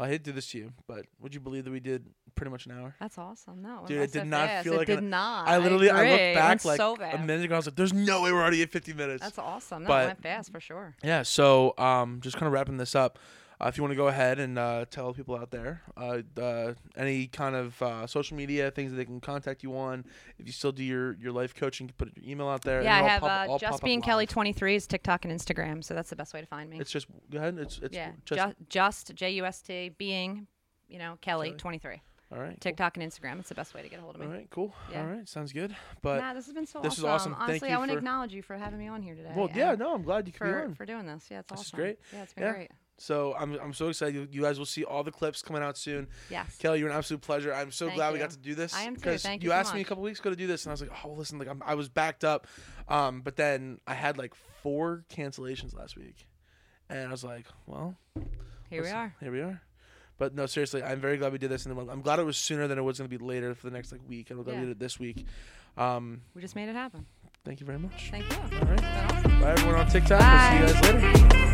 Well, I hate to do this to you, but would you believe that we did pretty much an hour? That's awesome. No, Dude, it did not fast. feel it like did an- not. I literally, I, agree. looked back went like so a minute ago. I was like, "There's no way we're already at 50 minutes." That's awesome. No, But- went fast for sure. Yeah. So, um, just kind of wrapping this up. Uh, if you want to go ahead and uh, tell people out there uh, any kind of uh, social media things that they can contact you on. If you still do your, your life coaching, you put your email out there. Yeah, I have pop- uh, just being Kelly twenty three is TikTok and Instagram, so that's the best way to find me. It's just go ahead. It's it's yeah, just just, just J U S T being, you know, Kelly twenty three. All right. cool. TikTok and Instagram. It's the best way to get a hold of me. All right. Cool. Yeah. All right. Sounds good. But Nah, this has been so this is awesome. awesome. Thank Honestly, I want to acknowledge you for having me on here today. well, yeah. No, I'm glad you could be for on. for doing this. Yeah, it's This is awesome. great. Yeah, it's been Yeah. great. So I'm I'm so excited. You, you guys will see all the clips coming out soon. Yes. Kelly, you're an absolute pleasure. I'm so Thank glad we got to do this. I am too. Thank you you so asked me a couple weeks ago to do this, and I was like, oh, listen, like I'm, I was backed up, um, but then I had like four cancellations last week, and I was like, well, Here we are. Here we are. But no, seriously, I'm very glad we did this, and I'm glad it was sooner than it was going to be later for the next like week. I'm glad we Yeah. did it this week. Um, We just made it happen. thank you very much. Thank you. All right. Awesome. Bye, everyone on TikTok. We'll see you guys later.